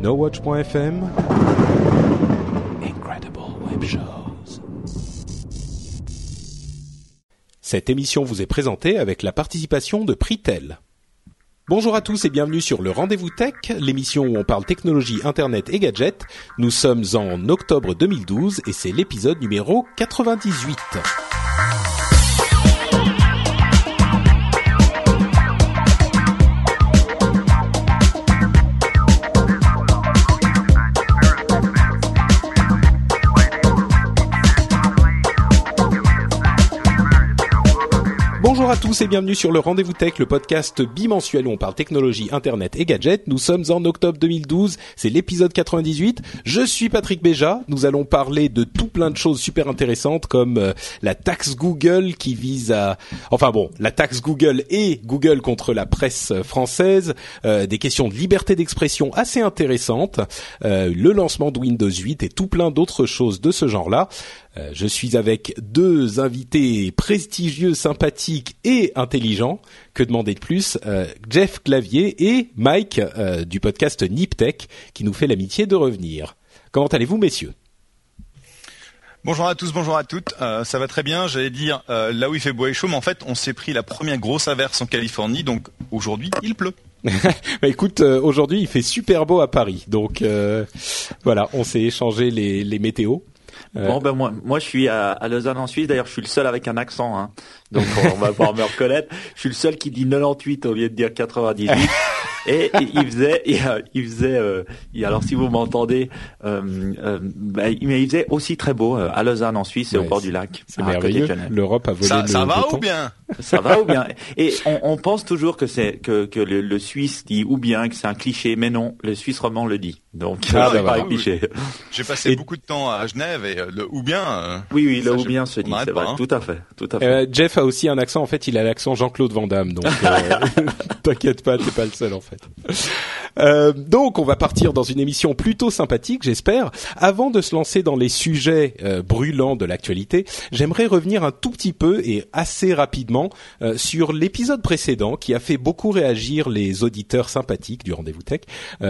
NoWatch.fm Incredible Web Shows. Cette émission vous est présentée avec la participation de Pritel. Bonjour à tous et bienvenue sur le Rendez-vous Tech, l'émission où on parle technologie, internet et gadgets. Nous sommes en octobre 2012 et c'est l'épisode numéro 98. Bonjour à tous et bienvenue sur le Rendez-vous Tech, le podcast bimensuel où on parle technologie, internet et gadgets. Nous sommes en octobre 2012, c'est l'épisode 98. Je suis Patrick Béja. Nous allons parler de tout plein de choses super intéressantes comme euh, la taxe Google qui vise à, enfin bon, la taxe Google et Google contre la presse française, euh, des questions de liberté d'expression assez intéressantes, euh, le lancement de Windows 8 et tout plein d'autres choses de ce genre-là. Euh, je suis avec deux invités prestigieux, sympathiques et intelligents. Que demander de plus? Euh, Jeff Clavier et Mike euh, du podcast Niptech qui nous fait l'amitié de revenir. Comment allez-vous, messieurs? Bonjour à tous, bonjour à toutes. Euh, ça va très bien. J'allais dire euh, là où il fait beau et chaud, mais en fait, on s'est pris la première grosse averse en Californie, donc aujourd'hui, il pleut. Bah écoute, euh, aujourd'hui il fait super beau à Paris, donc voilà, on s'est échangé les, les météos. Euh, Bon ben moi, moi je suis à, à Lausanne en Suisse. D'ailleurs, je suis le seul avec un accent, hein. donc on va pouvoir me reconnaître. Je suis le seul qui dit 98 au lieu de dire 98. Et il faisait, il, faisait. euh, alors si vous m'entendez, euh, euh, bah, il- mais il faisait aussi très beau euh, à Lausanne en Suisse et Ouais, au bord du lac. C'est merveilleux. L'Europe a volé Ça, le ça va ou bien? Ça va ou bien? Et on, on pense toujours que c'est que, que le, le Suisse dit ou bien que c'est un cliché, mais non, le Suisse roman le dit. Donc Ah, bah c'est pas voilà. un cliché. J'ai passé Et- beaucoup de temps à Genève et euh, le ou bien. euh, Oui, oui, Ça, le ou bien se dit, c'est pas, vrai. hein. Tout à fait, tout à fait. Euh, Jeff a aussi un accent. En fait, il a l'accent Jean-Claude Van Damme. Donc, euh, t'inquiète pas, t'es pas le seul en fait. Euh, donc, on va partir dans une émission plutôt sympathique, j'espère. Avant de se lancer dans les sujets euh, brûlants de l'actualité, j'aimerais revenir un tout petit peu et assez rapidement sur l'épisode précédent qui a fait beaucoup réagir les auditeurs sympathiques du Rendez-vous Tech.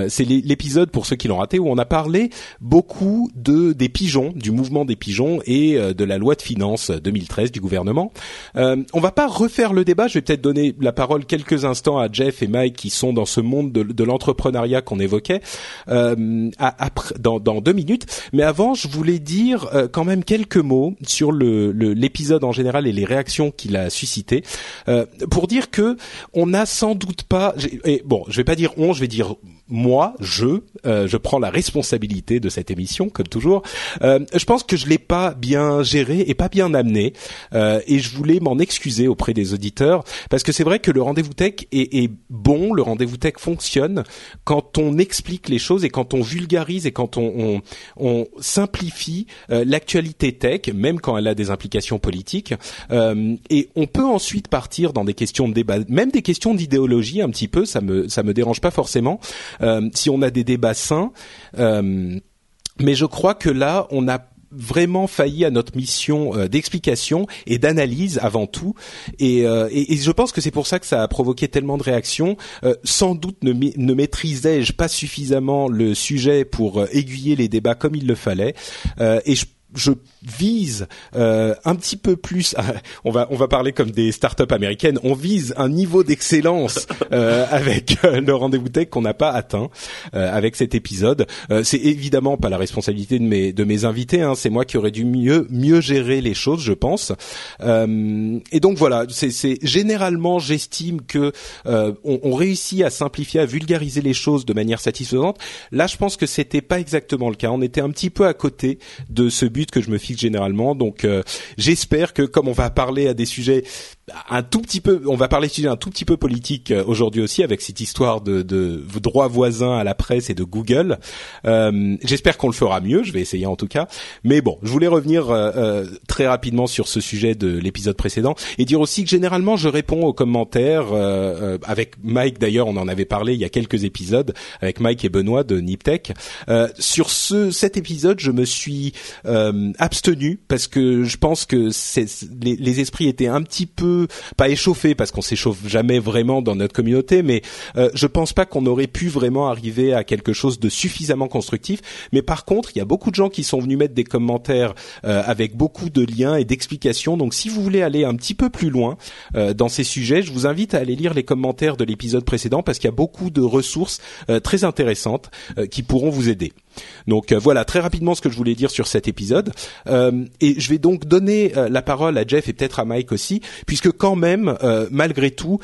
C'est l'é- l'épisode pour ceux qui l'ont raté où on a parlé beaucoup de des pigeons, du mouvement des pigeons et de la loi de finances 2013 du gouvernement. Euh, on va pas refaire le débat. Je vais peut-être donner la parole quelques instants à Jeff et Mike qui sont dans ce monde de, l'entrepreneuriat qu'on évoquait euh, dans, deux minutes. Mais avant, je voulais dire euh, quand même quelques mots sur l'épisode en général et les réactions qu'il a suscité euh, pour dire que on n'a sans doute pas. Et bon, je vais pas dire on, je vais dire moi, je, euh, je prends la responsabilité de cette émission, comme toujours. Euh, je pense que je l'ai pas bien géré et pas bien amené, euh, et je voulais m'en excuser auprès des auditeurs, parce que c'est vrai que le rendez-vous tech est, est bon, le rendez-vous tech fonctionne quand on explique les choses et quand on vulgarise et quand on, on, on simplifie euh, l'actualité tech, même quand elle a des implications politiques. Euh, et on peut ensuite partir dans des questions de débat, même des questions d'idéologie un petit peu. Ça me ça me dérange pas forcément si on a des débats sains. Euh, mais je crois que là, on a vraiment failli à notre mission euh, d'explication et d'analyse avant tout et, euh, et, je pense que c'est pour ça que ça a provoqué tellement de réactions Euh, sans doute ne, ne maîtrisais-je pas suffisamment le sujet pour euh, aiguiller les débats comme il le fallait Euh, et je je vise euh, un petit peu plus. on va on va parler comme des startups américaines. On vise un niveau d'excellence euh, avec euh, le rendez-vous tech qu'on n'a pas atteint euh, avec cet épisode. Euh, c'est évidemment pas la responsabilité de mes de mes invités. Hein. C'est moi qui aurais dû mieux mieux gérer les choses, je pense. Euh, et donc voilà. C'est c'est généralement j'estime que euh, on, on réussit à simplifier, à vulgariser les choses de manière satisfaisante. Là, je pense que c'était pas exactement le cas. On était un petit peu à côté de ce but but que je me généralement. Donc j'espère que comme on va parler à des sujets un tout petit peu, on va parler de sujets un tout petit peu politique aujourd'hui aussi avec cette histoire de, de droits voisins à la presse et de Google. j'espère qu'on le fera mieux. Je vais essayer en tout cas. Mais bon, je voulais revenir très rapidement sur ce sujet de l'épisode précédent et dire aussi que généralement je réponds aux commentaires avec Mike d'ailleurs, on en avait parlé il y a quelques épisodes avec Mike et Benoît de Niptech. Euh, sur ce cet épisode, je me suis euh, parce que je pense que les, les, esprits étaient un petit peu pas échauffés parce qu'on s'échauffe jamais vraiment dans notre communauté, mais euh, je pense pas qu'on aurait pu vraiment arriver à quelque chose de suffisamment constructif. Mais par contre, il y a beaucoup de gens qui sont venus mettre des commentaires euh, avec beaucoup de liens et d'explications. Donc, si vous voulez aller un petit peu plus loin euh, dans ces sujets, je vous invite à aller lire les commentaires de l'épisode précédent parce qu'il y a beaucoup de ressources euh, très intéressantes euh, qui pourront vous aider. Donc euh, voilà très rapidement ce que je voulais dire sur cet épisode et je vais donc donner la parole à Jeff et peut-être à Mike aussi puisque quand même malgré tout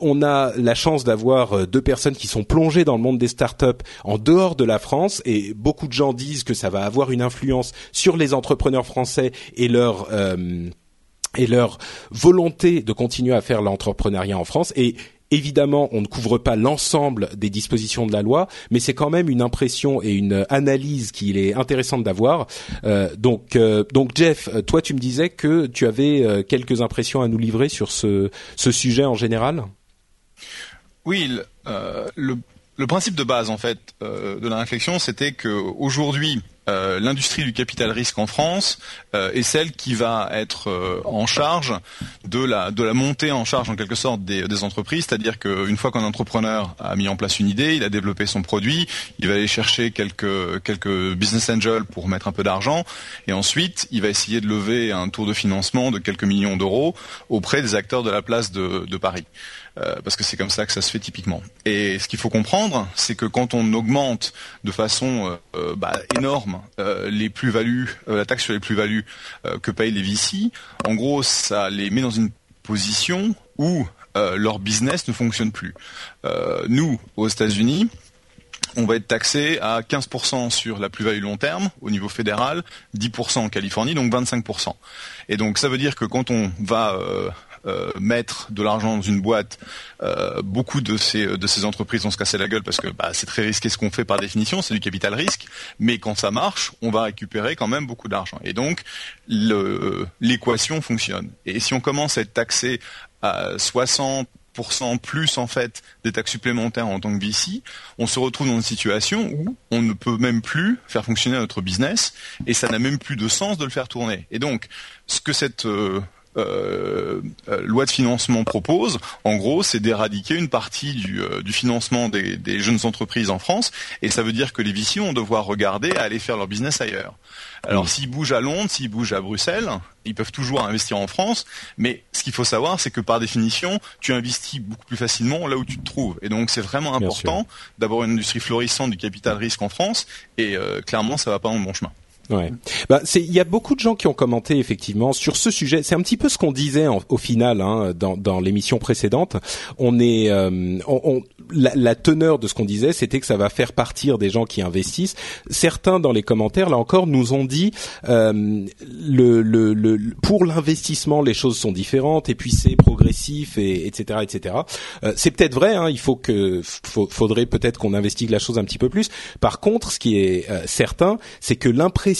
on a la chance d'avoir deux personnes qui sont plongées dans le monde des startups en dehors de la France et beaucoup de gens disent que ça va avoir une influence sur les entrepreneurs français et leur et leur volonté de continuer à faire l'entrepreneuriat en France. Et Évidemment, on ne couvre pas l'ensemble des dispositions de la loi, mais c'est quand même une impression et une analyse qu'il est intéressante d'avoir. Euh, donc, euh, donc Jeff, toi, tu me disais que tu avais euh, quelques impressions à nous livrer sur ce, ce sujet en général? Oui, le, le principe de base en fait de la réflexion, c'était que aujourd'hui, euh, l'industrie du capital risque en France euh, est celle qui va être euh, en charge de la montée en charge en quelque sorte des, entreprises, c'est-à-dire qu'une fois qu'un entrepreneur a mis en place une idée, il a développé son produit, il va aller chercher quelques business angels pour mettre un peu d'argent, et ensuite il va essayer de lever un tour de financement de quelques millions d'euros auprès des acteurs de la place de Paris. Euh, parce que c'est comme ça que ça se fait typiquement. Et ce qu'il faut comprendre, c'est que quand on augmente de façon euh, euh, bah, énorme les plus-values, la taxe sur les plus-values que payent les VC, en gros, ça les met dans une position où leur business ne fonctionne plus. nous, aux États-Unis, on va être taxé à 15% sur la plus-value long terme au niveau fédéral, 10% en Californie, donc 25%. Et donc ça veut dire que quand on va euh, mettre de l'argent dans une boîte, euh, beaucoup de ces de ces entreprises vont se casser la gueule parce que bah, c'est très risqué ce qu'on fait par définition, c'est du capital risque. Mais quand ça marche, on va récupérer quand même beaucoup d'argent. Et donc l'équation fonctionne. Et si on commence à être taxé à 60% plus en fait des taxes supplémentaires en tant que VC, on se retrouve dans une situation où on ne peut même plus faire fonctionner notre business et ça n'a même plus de sens de le faire tourner. Et donc, ce que cette euh, euh, euh, loi de financement propose, en gros, c'est d'éradiquer une partie du, euh, du financement des, des, jeunes entreprises en France, et ça veut dire que les VC vont devoir regarder à aller faire leur business ailleurs. Alors, s'ils bougent à Londres, s'ils bougent à Bruxelles, ils peuvent toujours investir en France, mais ce qu'il faut savoir, c'est que par définition, tu investis beaucoup plus facilement là où tu te trouves. Et donc, c'est vraiment important d'avoir une industrie florissante du capital risque en France, et clairement, ça va pas dans le bon chemin. Ouais. Bah, c'est il y a beaucoup de gens qui ont commenté effectivement sur ce sujet. C'est un petit peu ce qu'on disait au final hein, dans, dans l'émission précédente. On est, euh, on, la, la, teneur de ce qu'on disait, c'était que ça va faire partir des gens qui investissent. Certains dans les commentaires, là encore, nous ont dit euh, le, le, le, pour l'investissement, les choses sont différentes et puis c'est progressif et etc etc. Euh, c'est peut-être vrai. Hein, il faut que faudrait peut-être qu'on investigue la chose un petit peu plus. Par contre, ce qui est euh, certain, c'est que l'impression,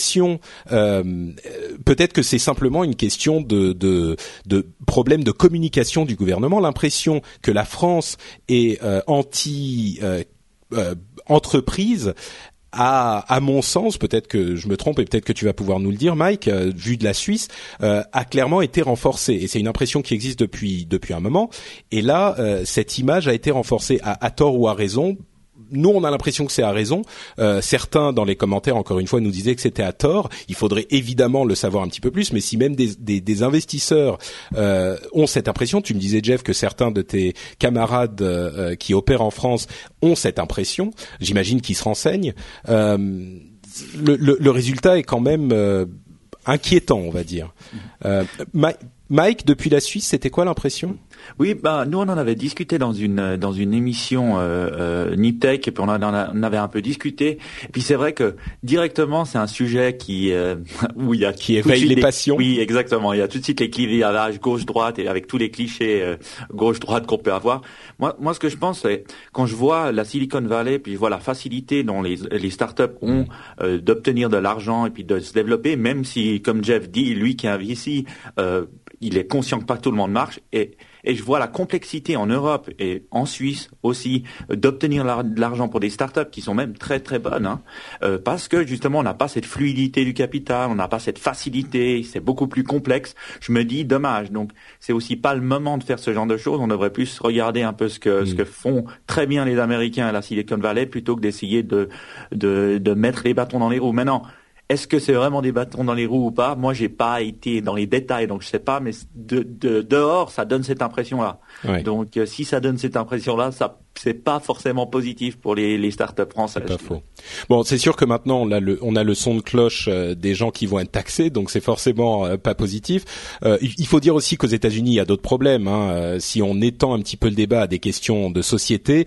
euh, peut-être que c'est simplement une question de, de, de problème de communication du gouvernement. L'impression que la France est euh, euh, entreprise a, à mon sens, peut-être que je me trompe et peut-être que tu vas pouvoir nous le dire, Mike, euh, vu de la Suisse, a clairement été renforcée. Et c'est une impression qui existe depuis un moment. Et là, cette image a été renforcée à tort ou à raison nous, on a l'impression que c'est à raison. Euh, certains, dans les commentaires, encore une fois, nous disaient que c'était à tort. Il faudrait évidemment le savoir un petit peu plus. Mais si même des, investisseurs euh, ont cette impression, tu me disais Jeff que certains de tes camarades euh, qui opèrent en France ont cette impression. J'imagine qu'ils se renseignent. Euh, le, le, le, résultat est quand même euh, inquiétant, on va dire. Mike, depuis la Suisse, c'était quoi l'impression? Oui, bah nous on en avait discuté dans une dans une émission euh, euh, Niptech et puis on en, avait un peu discuté. Et puis c'est vrai que directement c'est un sujet qui euh, où il y a qui éveille les, passions. Oui, exactement. Il y a tout de suite les clivages gauche droite et avec tous les clichés euh, gauche droite qu'on peut avoir. Moi moi ce que je pense c'est quand je vois la Silicon Valley puis je vois la facilité dont les les startups ont euh, d'obtenir de l'argent et puis de se développer, même si comme Jeff dit lui qui est ici, il est conscient que pas tout le monde marche et et je vois la complexité en Europe et en Suisse aussi d'obtenir de l'argent pour des startups qui sont même très très bonnes, hein, euh, parce que justement on n'a pas cette fluidité du capital, on n'a pas cette facilité, c'est beaucoup plus complexe. Je me dis dommage. Donc c'est aussi pas le moment de faire ce genre de choses. On devrait plus regarder un peu ce que ce mm. que font très bien les Américains à la Silicon Valley plutôt que d'essayer de, de de mettre les bâtons dans les roues. Maintenant est-ce que c'est vraiment des bâtons dans les roues ou pas? Moi, j'ai pas été dans les détails, donc je sais pas. Mais de, dehors, ça donne cette impression-là. Donc, euh, si ça donne cette impression-là, ça c'est pas forcément positif pour les, startups françaises. C'est pas faux. Bon, c'est sûr que maintenant on a le on a le son de cloche euh, des gens qui vont être taxés, donc c'est forcément euh, pas positif. Euh, il faut dire aussi qu'aux États-Unis il y a d'autres problèmes. Hein. Si on étend un petit peu le débat à des questions de société,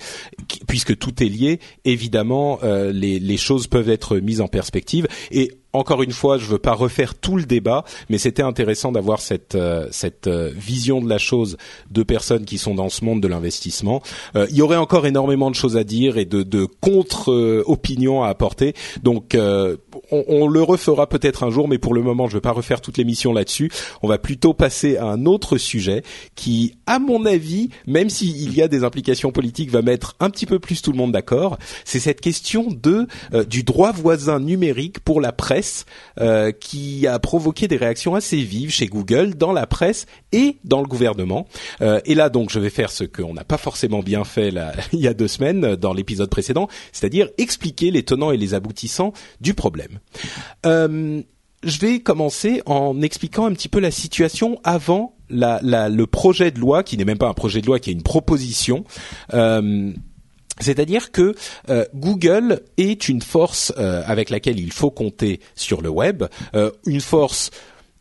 puisque tout est lié, évidemment les les choses peuvent être mises en perspective et encore une fois, je veux pas refaire tout le débat, mais c'était intéressant d'avoir cette cette vision de la chose de personnes qui sont dans ce monde de l'investissement. il y aurait encore énormément de choses à dire et de, de contre-opinions à apporter. Donc, euh, on, on, le refera peut-être un jour, mais pour le moment, je vais pas refaire toute l'émission là-dessus. On va plutôt passer à un autre sujet qui, à mon avis, même s'il y a des implications politiques, va mettre un petit peu plus tout le monde d'accord. C'est cette question de euh, du droit voisin numérique pour la presse euh, qui a provoqué des réactions assez vives chez Google, dans la presse et dans le gouvernement. et là, donc, je vais faire ce qu'on n'a pas forcément bien fait là, il y a deux semaines dans l'épisode précédent, c'est-à-dire expliquer les tenants et les aboutissants du problème. Euh, je vais commencer en expliquant un petit peu la situation avant la, la, le projet de loi, qui n'est même pas un projet de loi, qui est une proposition. Euh, c'est-à-dire que euh, Google est une force euh, avec laquelle il faut compter sur le web, euh, une force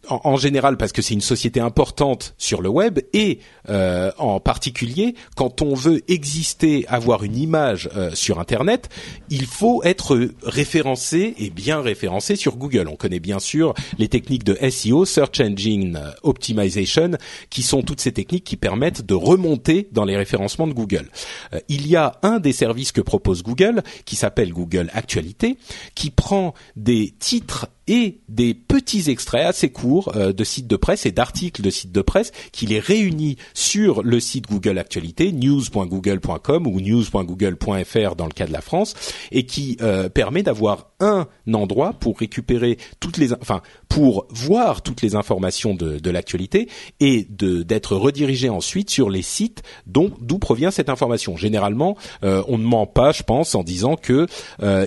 en, général parce que c'est une société importante sur le web et euh, en particulier quand on veut exister, avoir une image euh, sur Internet, il faut être référencé et bien référencé sur Google. On connaît bien sûr les techniques de SEO, Search Engine Optimization, qui sont toutes ces techniques qui permettent de remonter dans les référencements de Google. Euh, il y a un des services que propose Google qui s'appelle Google Actualité, qui prend des titres et des petits extraits assez courts euh, de sites de presse et d'articles de sites de presse qui les réunit sur le site Google Actualité, news.google.com ou news.google.fr dans le cas de la France, et qui euh, permet d'avoir un endroit pour récupérer toutes les, enfin, pour voir toutes les informations de, de l'actualité et de d'être redirigé ensuite sur les sites dont d'où provient cette information. Généralement, euh, on ne ment pas, je pense, en disant que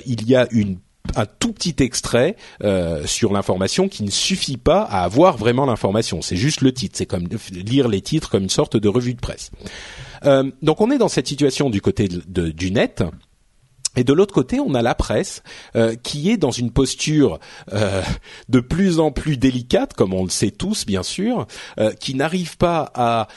il y a une un tout petit extrait euh, sur l'information qui ne suffit pas à avoir vraiment l'information. C'est juste le titre. C'est comme lire les titres comme une sorte de revue de presse. Euh, donc on est dans cette situation du côté de, du net. Et de l'autre côté, on a la presse euh, qui est dans une posture euh, de plus en plus délicate, comme on le sait tous bien sûr, euh, qui n'arrive pas à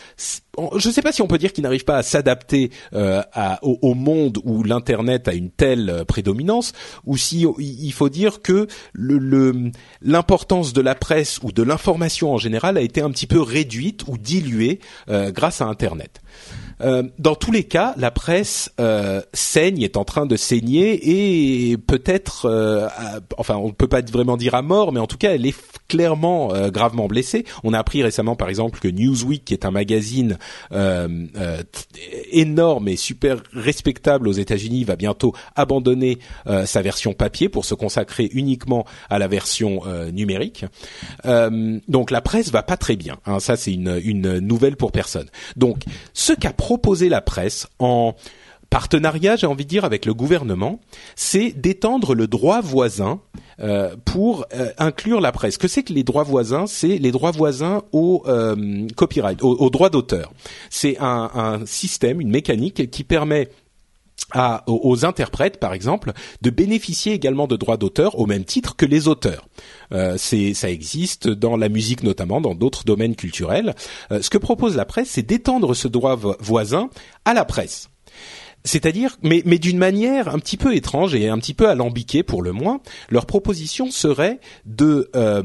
je ne sais pas si on peut dire qu'il n'arrive pas à s'adapter euh, au, monde où l'internet a une telle euh, prédominance, ou si il faut dire que l'importance de la presse ou de l'information en général a été un petit peu réduite ou diluée euh, grâce à internet. Euh, dans tous les cas, la presse euh, saigne, est en train de saigner et peut-être, euh, enfin, on ne peut pas vraiment dire à mort, mais en tout cas, elle est clairement gravement blessée. On a appris récemment, par exemple, que Newsweek, qui est un magazine énorme et super respectable aux États-Unis, va bientôt abandonner sa version papier pour se consacrer uniquement à la version numérique. donc, la presse va pas très bien. Hein, ça, c'est une, nouvelle pour personne. Donc, ce qu'a proposer la presse en partenariat, j'ai envie de dire, avec le gouvernement, c'est d'étendre le droit voisin euh, pour euh, inclure la presse. Que c'est que les droits voisins? C'est les droits voisins au euh, copyright, au, droit d'auteur. C'est un, un, système, une mécanique qui permet à, aux interprètes, par exemple, de bénéficier également de droits d'auteur au même titre que les auteurs. Euh, ça existe dans la musique notamment, dans d'autres domaines culturels. Euh, ce que propose la presse, c'est d'étendre ce droit voisin à la presse. C'est-à-dire, mais, mais d'une manière un petit peu étrange et un petit peu alambiquée pour le moins, leur proposition serait de euh,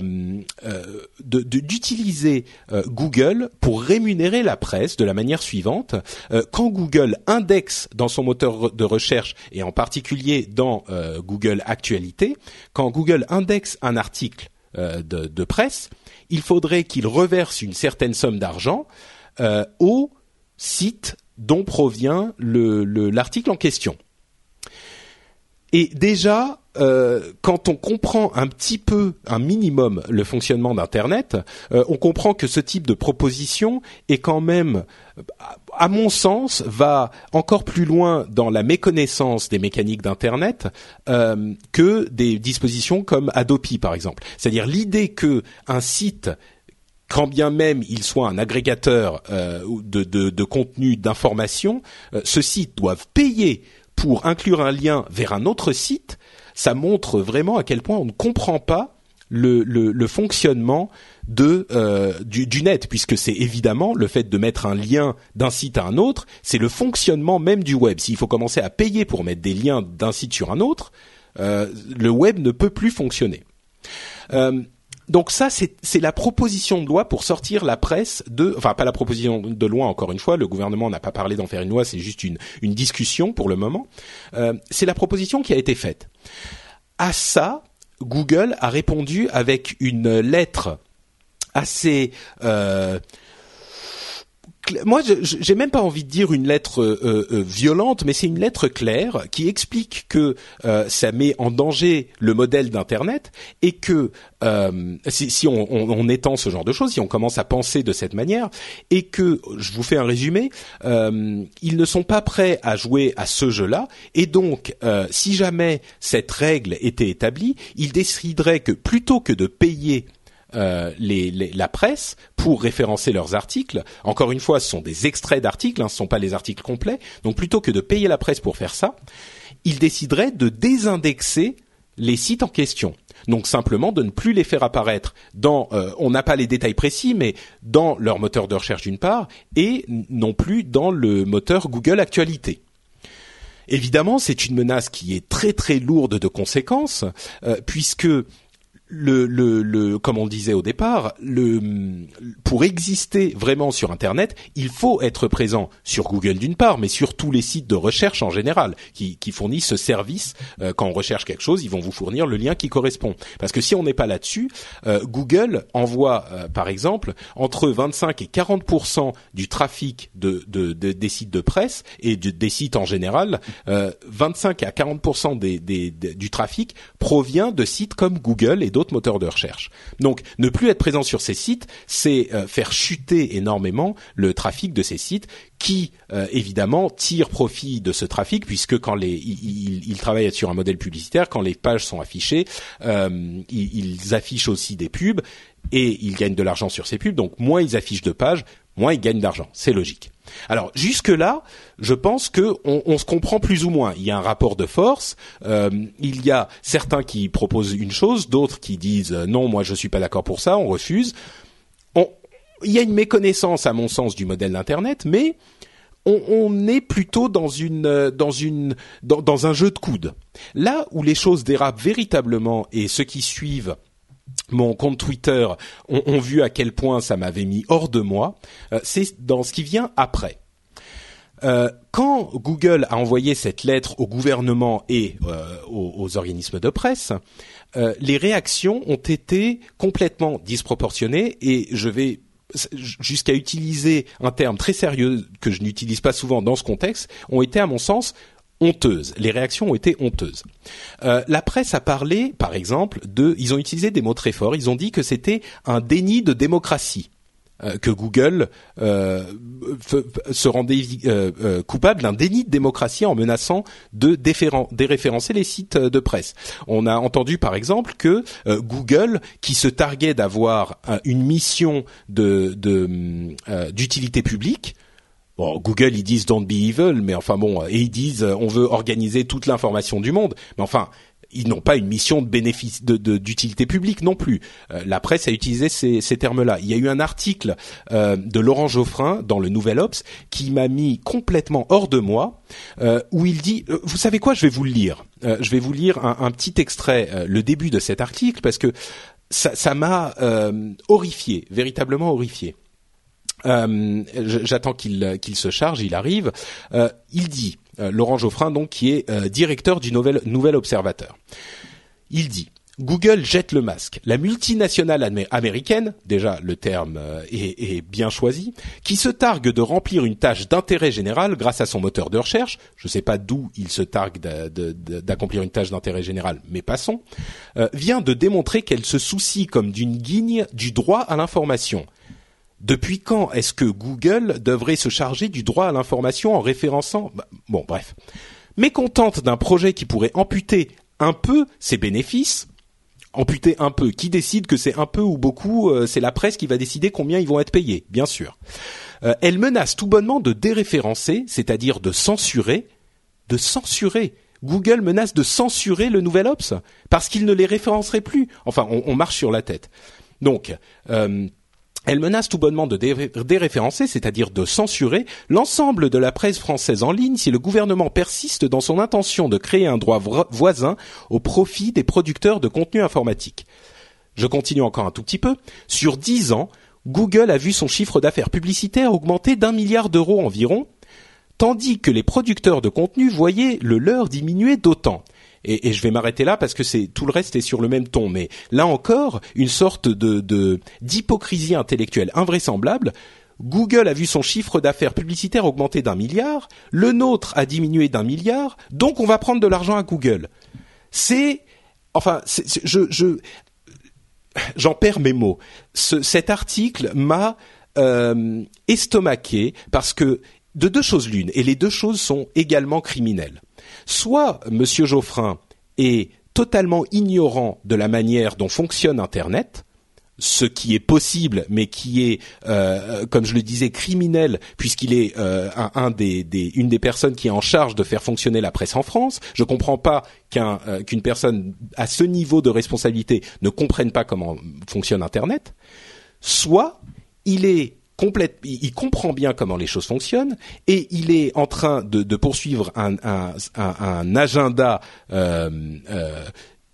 euh d'utiliser euh, Google pour rémunérer la presse de la manière suivante. Euh, quand Google indexe dans son moteur de recherche et en particulier dans Google Actualité, quand Google indexe un article de, presse, il faudrait qu'il reverse une certaine somme d'argent au site dont provient l'article en question. Et déjà, euh, quand on comprend un petit peu, un minimum, le fonctionnement d'Internet, euh, on comprend que ce type de proposition est quand même, à mon sens, va encore plus loin dans la méconnaissance des mécaniques d'Internet euh, que des dispositions comme Adopi, par exemple. C'est-à-dire l'idée que un site quand bien même il soit un agrégateur euh, de, de, contenu d'information, euh, ce site doivent payer pour inclure un lien vers un autre site. Ça montre vraiment à quel point on ne comprend pas le, fonctionnement euh, du, net, puisque c'est évidemment le fait de mettre un lien d'un site à un autre, c'est le fonctionnement même du web. S'il faut commencer à payer pour mettre des liens d'un site sur un autre, le web ne peut plus fonctionner. Donc ça, c'est la proposition de loi pour sortir la presse de, enfin pas la proposition de loi encore une fois, le gouvernement n'a pas parlé d'en faire une loi, c'est juste une, une discussion pour le moment. Euh, c'est la proposition qui a été faite. À ça, Google a répondu avec une lettre assez euh, moi, j'ai même pas envie de dire une lettre euh, euh, euh, violente, mais c'est une lettre claire qui explique que ça met en danger le modèle d'Internet et que si, on, on, étend ce genre de choses, si on commence à penser de cette manière, et que, je vous fais un résumé, ils ne sont pas prêts à jouer à ce jeu-là, et donc, si jamais cette règle était établie, ils décideraient que plutôt que de payer euh, la presse pour référencer leurs articles. Encore une fois, ce sont des extraits d'articles, hein, ce ne sont pas les articles complets. Donc plutôt que de payer la presse pour faire ça, ils décideraient de désindexer les sites en question. Donc simplement de ne plus les faire apparaître dans, euh, on n'a pas les détails précis, mais dans leur moteur de recherche d'une part, et non plus dans le moteur Google Actualité. Évidemment, c'est une menace qui est très très lourde de conséquences, euh, puisque le, le, le, comme on disait au départ, le, pour exister vraiment sur Internet, il faut être présent sur Google d'une part, mais sur tous les sites de recherche en général qui, qui fournissent ce service. Euh, quand on recherche quelque chose, ils vont vous fournir le lien qui correspond. Parce que si on n'est pas là-dessus, euh, Google envoie, euh, par exemple, entre 25 et 40 du trafic de, de, des sites de presse et des sites en général. 25 à 40 des, des, du trafic provient de sites comme Google et d'autres moteurs de recherche. Donc, ne plus être présent sur ces sites, c'est euh, faire chuter énormément le trafic de ces sites qui, euh, évidemment, tirent profit de ce trafic puisque quand les ils, travaillent sur un modèle publicitaire, quand les pages sont affichées, euh, ils, affichent aussi des pubs et ils gagnent de l'argent sur ces pubs. Donc, moins ils affichent de pages, moins ils gagnent d'argent. C'est logique. Alors jusque là, je pense que on, se comprend plus ou moins. Il y a un rapport de force. Euh, il y a certains qui proposent une chose, d'autres qui disent euh, non, moi je suis pas d'accord pour ça, on refuse. il y a une méconnaissance, à mon sens, du modèle d'internet, mais on, est plutôt dans une euh, dans un jeu de coude. Là où les choses dérapent véritablement et ceux qui suivent mon compte Twitter ont, vu à quel point ça m'avait mis hors de moi, c'est dans ce qui vient après. Euh, quand Google a envoyé cette lettre au gouvernement et euh, aux, organismes de presse, les réactions ont été complètement disproportionnées et je vais jusqu'à utiliser un terme très sérieux que je n'utilise pas souvent dans ce contexte, ont été à mon sens honteuses. Les réactions ont été honteuses. Euh, la presse a parlé, par exemple, de. Ils ont utilisé des mots très forts. Ils ont dit que c'était un déni de démocratie. Euh, que Google euh, se rendait coupable d'un déni de démocratie en menaçant de déréférencer les sites de presse. On a entendu par exemple que Google, qui se targuait d'avoir une mission d'utilité publique, Google, ils disent don't be evil, mais enfin bon, et ils disent on veut organiser toute l'information du monde. Mais enfin, ils n'ont pas une mission de bénéfice de d'utilité publique non plus. Euh, la presse a utilisé ces, ces termes-là. Il y a eu un article euh, de Laurent Geoffrin dans le Nouvel Obs qui m'a mis complètement hors de moi, euh, où il dit, vous savez quoi, je vais vous le lire. je vais vous lire un, un petit extrait, le début de cet article, parce que ça m'a horrifié, véritablement horrifié. J'attends qu'il qu'il se charge, il arrive. il dit euh, Laurent Geoffrin, donc, qui est euh, directeur du Nouvel, Nouvel Observateur. Il dit Google jette le masque. La multinationale américaine, déjà le terme euh, est, bien choisi, qui se targue de remplir une tâche d'intérêt général grâce à son moteur de recherche, je ne sais pas d'où il se targue d'accomplir une tâche d'intérêt général, mais passons, vient de démontrer qu'elle se soucie comme d'une guigne du droit à l'information depuis quand est-ce que Google devrait se charger du droit à l'information en référençant bah, Bon, bref. Mécontente d'un projet qui pourrait amputer un peu ses bénéfices, amputer un peu, qui décide que c'est un peu ou beaucoup euh, C'est la presse qui va décider combien ils vont être payés, bien sûr. Euh, elle menace tout bonnement de déréférencer, c'est-à-dire de censurer, de censurer. Google menace de censurer le nouvel Ops parce qu'il ne les référencerait plus. Enfin, on, marche sur la tête. Donc, euh, elle menace tout bonnement de déréférencer, c'est-à-dire de censurer, l'ensemble de la presse française en ligne si le gouvernement persiste dans son intention de créer un droit voisin au profit des producteurs de contenu informatique. Je continue encore un tout petit peu. Sur dix ans, Google a vu son chiffre d'affaires publicitaire augmenter d'un milliard d'euros environ, tandis que les producteurs de contenu voyaient le leur diminuer d'autant et, je vais m'arrêter là parce que c'est tout le reste est sur le même ton. Mais là encore, une sorte de d'hypocrisie intellectuelle invraisemblable. Google a vu son chiffre d'affaires publicitaire augmenter d'un milliard, le nôtre a diminué d'un milliard, donc on va prendre de l'argent à Google. C'est, enfin, je, je, j'en perds mes mots. Ce, cet article m'a euh, estomaqué parce que de deux choses l'une, et les deux choses sont également criminelles. Soit Monsieur Geoffrin est totalement ignorant de la manière dont fonctionne Internet, ce qui est possible, mais qui est, euh, comme je le disais, criminel, puisqu'il est euh, une des personnes qui est en charge de faire fonctionner la presse en France. Je ne comprends pas euh, qu'une personne à ce niveau de responsabilité ne comprenne pas comment fonctionne Internet. Soit il est il comprend bien comment les choses fonctionnent et il est en train de, poursuivre un, agenda euh, euh,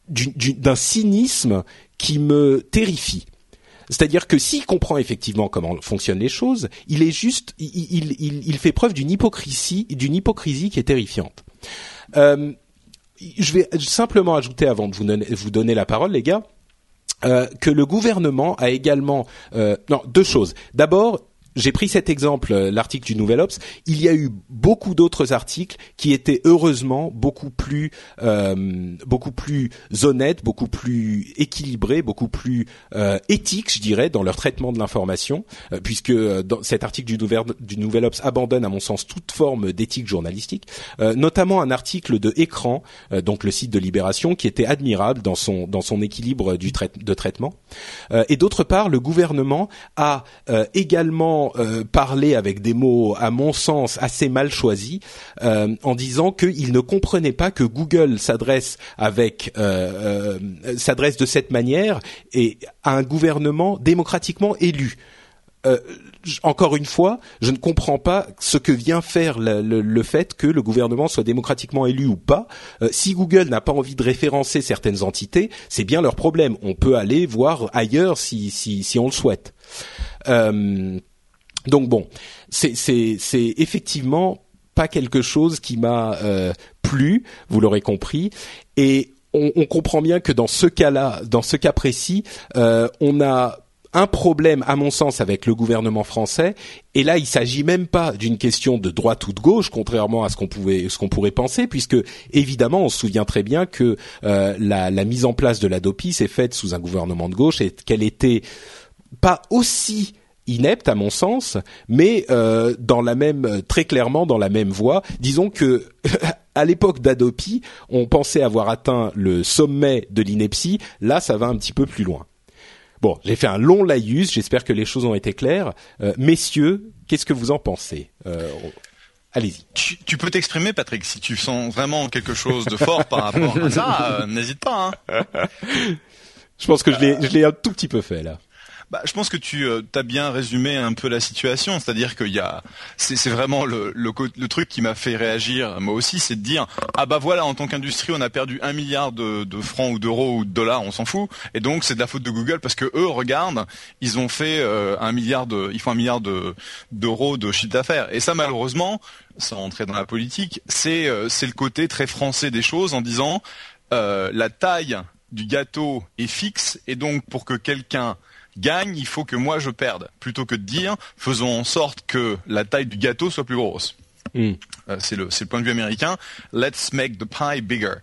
d'un cynisme qui me terrifie. C'est-à-dire que s'il comprend effectivement comment fonctionnent les choses, il est juste, il, fait preuve d'une hypocrisie, d'une hypocrisie qui est terrifiante. Euh, je vais simplement ajouter avant de vous vous donner la parole, les gars, euh, que le gouvernement a également euh, non deux choses. D'abord, j'ai pris cet exemple, euh, l'article du Nouvel Obs. Il y a eu beaucoup d'autres articles qui étaient heureusement beaucoup plus, euh, beaucoup plus honnêtes, beaucoup plus équilibrés, beaucoup plus euh, éthiques, je dirais, dans leur traitement de l'information, euh, puisque dans cet article du Nouvel, du Obs abandonne, à mon sens, toute forme d'éthique journalistique, notamment un article de Écran, donc le site de Libération, qui était admirable dans son dans son équilibre du de traitement. et d'autre part, le gouvernement a également euh, parler avec des mots, à mon sens, assez mal choisis, euh, en disant qu'il ne comprenait pas que Google s'adresse avec euh, s'adresse de cette manière et à un gouvernement démocratiquement élu. encore une fois, je ne comprends pas ce que vient faire le, fait que le gouvernement soit démocratiquement élu ou pas. si Google n'a pas envie de référencer certaines entités, c'est bien leur problème. On peut aller voir ailleurs si, si, on le souhaite. Euh, donc bon, c'est effectivement pas quelque chose qui m'a euh, plu, vous l'aurez compris, et on, comprend bien que dans ce cas-là, dans ce cas précis, euh, on a un problème, à mon sens, avec le gouvernement français. Et là, il s'agit même pas d'une question de droite ou de gauche, contrairement à ce qu'on pouvait, ce qu'on pourrait penser, puisque évidemment, on se souvient très bien que euh, la, la, mise en place de l'ADOPI s'est faite sous un gouvernement de gauche et qu'elle était pas aussi inepte à mon sens, mais euh, dans la même très clairement dans la même voie. Disons que à l'époque d'Adopi, on pensait avoir atteint le sommet de l'ineptie. Là, ça va un petit peu plus loin. Bon, j'ai fait un long laïus. J'espère que les choses ont été claires. messieurs, qu'est-ce que vous en pensez? Allez-y. Tu, peux t'exprimer, Patrick, si tu sens vraiment quelque chose de fort par rapport à ça. N'hésite pas. Hein. Je pense que je l'ai, je l'ai un tout petit peu fait là. Bah, je pense que tu euh, as bien résumé un peu la situation, c'est-à-dire qu'il y a, c'est vraiment le, le, le, truc qui m'a fait réagir moi aussi, c'est de dire ah bah voilà en tant qu'industrie on a perdu un milliard de, de francs ou d'euros ou de dollars, on s'en fout, et donc c'est de la faute de Google parce que eux regardent, ils ont fait euh, un milliard de, ils font un milliard de d'euros de chiffre d'affaires, et ça malheureusement, sans rentrer dans la politique, c'est euh, c'est le côté très français des choses en disant la taille du gâteau est fixe et donc pour que quelqu'un gagne, il faut que moi je perde, plutôt que de dire faisons en sorte que la taille du gâteau soit plus grosse. Hmm. Euh, c'est le, point de vue américain. Let's make the pie bigger.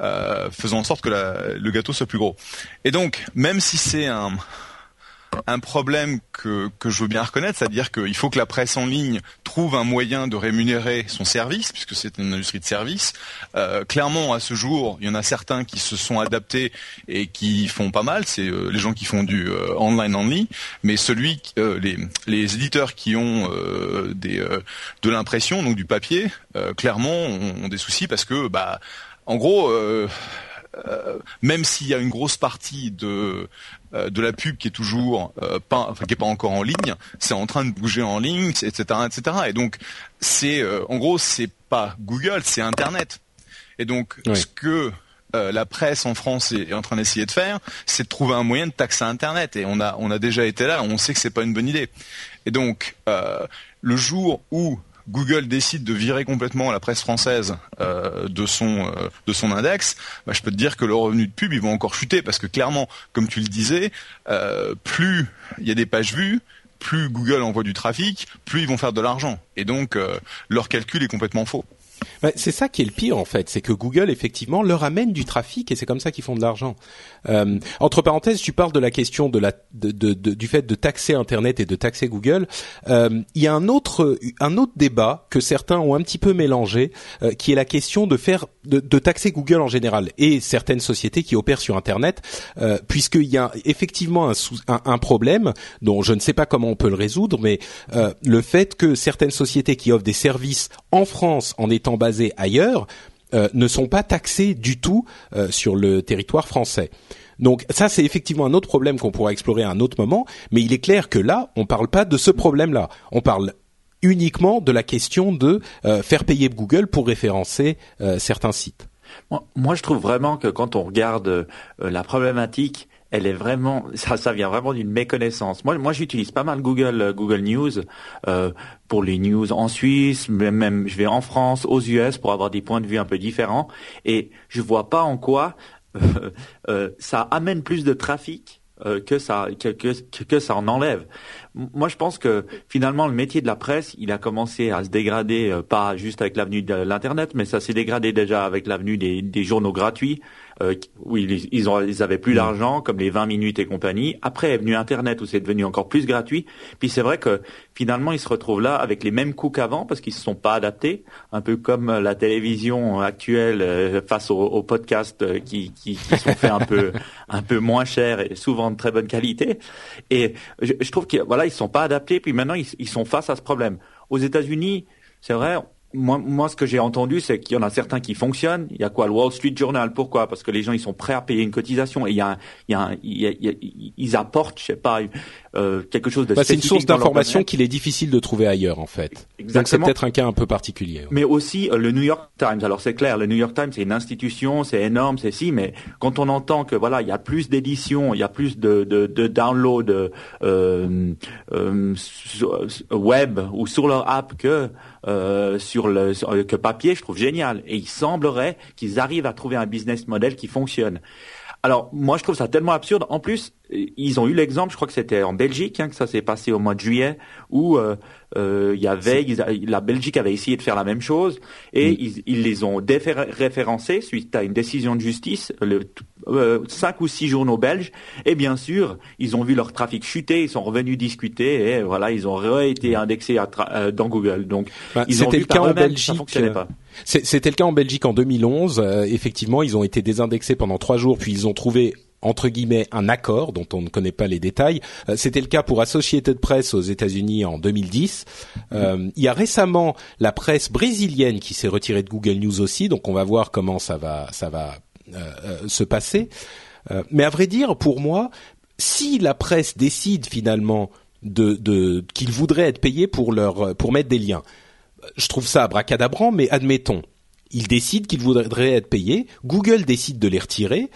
Euh, faisons en sorte que le gâteau soit plus gros. Et donc, même si c'est un, un problème que, que je veux bien reconnaître, c'est-à-dire qu'il faut que la presse en ligne trouve un moyen de rémunérer son service, puisque c'est une industrie de service. Euh, clairement, à ce jour, il y en a certains qui se sont adaptés et qui font pas mal. C'est euh, les gens qui font du euh, online only, mais celui, les, les éditeurs qui ont des, de l'impression, donc du papier, clairement ont, ont, des soucis parce que, bah, en gros. même s'il y a une grosse partie de euh, de la pub qui est toujours euh, pas, enfin, qui est pas encore en ligne, c'est en train de bouger en ligne, etc., etc. Et donc c'est, euh, en gros, c'est pas Google, c'est Internet. Et donc ce que la presse en France est, en train d'essayer de faire, c'est de trouver un moyen de taxer Internet. Et on a, on a déjà été là, on sait que c'est pas une bonne idée. Et donc, le jour où Google décide de virer complètement la presse française euh, de son euh, de son index, bah, je peux te dire que le revenu de pub ils vont encore chuter parce que clairement, comme tu le disais, euh, plus il y a des pages vues, plus Google envoie du trafic, plus ils vont faire de l'argent. Et donc leur calcul est complètement faux. Bah, c'est ça qui est le pire en fait, c'est que Google effectivement leur amène du trafic et c'est comme ça qu'ils font de l'argent. Euh, entre parenthèses, tu parles de la question de la de, de, du fait de taxer Internet et de taxer Google. Euh, il y a un autre un autre débat que certains ont un petit peu mélangé, euh, qui est la question de faire de, taxer Google en général et certaines sociétés qui opèrent sur Internet, euh, puisqu'il y a effectivement un, un, un, problème dont je ne sais pas comment on peut le résoudre, mais euh, le fait que certaines sociétés qui offrent des services en France en étant basées ailleurs euh, ne sont pas taxés du tout euh, sur le territoire français. Donc ça, c'est effectivement un autre problème qu'on pourra explorer à un autre moment, mais il est clair que là, on ne parle pas de ce problème-là. On parle uniquement de la question de euh, faire payer Google pour référencer certains sites. Moi, je trouve vraiment que quand on regarde la problématique, elle est vraiment, ça, ça vient vraiment d'une méconnaissance. Moi, moi, j'utilise pas mal Google, euh, Google News euh, pour les news en Suisse, même, même je vais en France, aux US pour avoir des points de vue un peu différents, et je vois pas en quoi euh, euh ça amène plus de trafic euh, que ça que, que, que, ça en enlève. Moi, je pense que finalement, le métier de la presse, il a commencé à se dégrader, pas juste avec l'avenue de l'internet, mais ça s'est dégradé déjà avec l'avenue des, des journaux gratuits euh, où ils, ils, ont, ils avaient plus mm. d'argent, comme les 20 minutes et compagnie. Après est venu Internet, où c'est devenu encore plus gratuit. Puis c'est vrai que finalement, ils se retrouvent là avec les mêmes coûts qu'avant, parce qu'ils se sont pas adaptés, un peu comme la télévision actuelle euh, face aux, podcasts euh, qui, qui, qui, sont faits un peu un peu moins chers et souvent de très bonne qualité. Et je, je trouve qu'ils voilà, ils sont pas adaptés. Puis maintenant, ils, ils sont face à ce problème. Aux États-Unis, c'est vrai, moi, moi, ce que j'ai entendu, c'est qu'il y en a certains qui fonctionnent. Il y a quoi, le Wall Street Journal. Pourquoi? Parce que les gens, ils sont prêts à payer une cotisation. Et il y a, il y a, il ils apportent, je sais pas, euh, quelque chose de. Bah, c'est une source d'information qu'il est difficile de trouver ailleurs, en fait. Exactement. Donc c'est peut-être un cas un peu particulier. Mais aussi euh, le New York Times. Alors c'est clair, le New York Times, c'est une institution, c'est énorme, c'est si, mais quand on entend que voilà, il y a plus d'éditions, il y a plus de de, de download euh, euh, web ou sur leur app que euh, sur le que papier, je trouve génial. Et il semblerait qu'ils arrivent à trouver un business model qui fonctionne. Alors moi je trouve ça tellement absurde. En plus, ils ont eu l'exemple, je crois que c'était en Belgique hein, que ça s'est passé au mois de juillet, où euh, euh, il y avait la Belgique avait essayé de faire la même chose et mm. ils, les ont référencés suite à une décision de justice, le, euh, cinq ou six journaux belges et bien sûr ils ont vu leur trafic chuter, ils sont revenus discuter et voilà ils ont été indexés à dans Google. Donc bah, ils ont vu le cas en Belgique. C'était le cas en Belgique en 2011. effectivement, ils ont été désindexés pendant trois jours, puis ils ont trouvé entre guillemets un accord dont on ne connaît pas les détails. Euh, c'était le cas pour Associated Press aux États-Unis en 2010. Euh, il y a récemment la presse brésilienne qui s'est retirée de Google News aussi, donc on va voir comment ça va ça va euh, se passer. mais à vrai dire, pour moi, si la presse décide finalement de, qu'ils voudraient être payés pour leur pour mettre des liens, je trouve ça abracadabrant, mais admettons ils décident qu'ils voudraient être payés, Google décide de les retirer,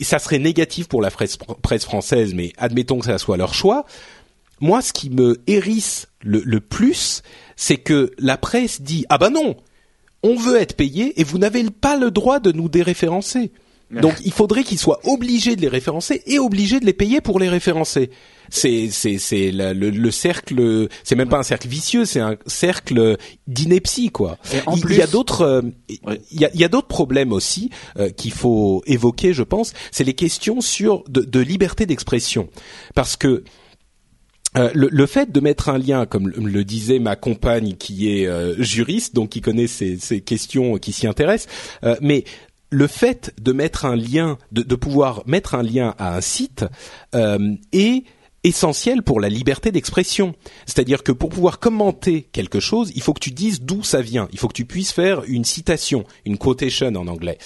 ça serait négatif pour la presse, française, mais admettons que ça soit leur choix. Moi, ce qui me hérisse le, plus, c'est que la presse dit ah ben non, on veut être payé et vous n'avez pas le droit de nous déréférencer. Donc il faudrait qu'ils soient obligés de les référencer et obligés de les payer pour les référencer. C'est c'est c'est le, le, cercle c'est même pas un cercle vicieux c'est un cercle d'ineptie quoi. Il, y a d'autres euh, il, y a, il y a d'autres problèmes aussi euh, qu'il faut évoquer je pense. C'est les questions sur de, de liberté d'expression. Parce que euh, le, le, fait de mettre un lien, comme le, disait ma compagne qui est juriste, donc qui connaît ces, ces questions, qui s'y intéresse, mais le fait de mettre un lien, de, de, pouvoir mettre un lien à un site euh, est essentiel pour la liberté d'expression. C'est-à-dire que pour pouvoir commenter quelque chose, il faut que tu dises d'où ça vient. Il faut que tu puisses faire une citation, une quotation en anglais.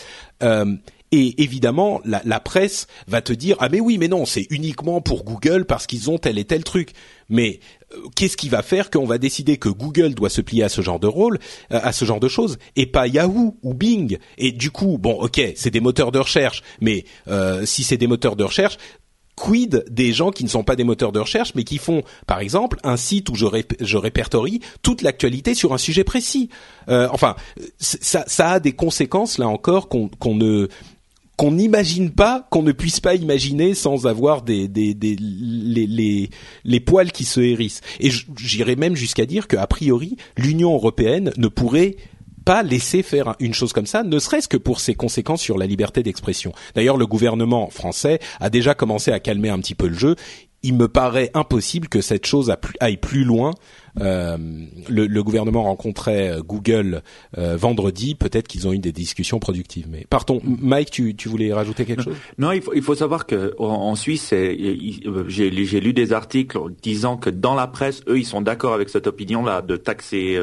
Et évidemment, la, la, presse va te dire ah mais oui mais non c'est uniquement pour Google parce qu'ils ont tel et tel truc. Mais euh, qu'est-ce qui va faire qu'on va décider que Google doit se plier à ce genre de rôle, euh, à ce genre de choses, et pas Yahoo ou Bing? Et du coup, bon ok c'est des moteurs de recherche, mais euh, si c'est des moteurs de recherche, quid des gens qui ne sont pas des moteurs de recherche, mais qui font, par exemple, un site où je, répertorie toute l'actualité sur un sujet précis? Euh, enfin, ça, ça, a des conséquences là encore qu'on ne qu'on n'imagine pas, qu'on ne puisse pas imaginer sans avoir des, les, les, poils qui se hérissent. Et j'irais même jusqu'à dire qu'a priori, l'Union européenne ne pourrait pas laisser faire une chose comme ça, ne serait-ce que pour ses conséquences sur la liberté d'expression. D'ailleurs, le gouvernement français a déjà commencé à calmer un petit peu le jeu. Il me paraît impossible que cette chose aille plus loin le, le, gouvernement rencontrait euh, Google euh, vendredi. Peut-être qu'ils ont eu des discussions productives. Mais partons. Mike, tu, tu voulais rajouter quelque chose? Non, il faut, il faut savoir que en, Suisse, j'ai lu des articles disant que dans la presse, eux, ils sont d'accord avec cette opinion-là de taxer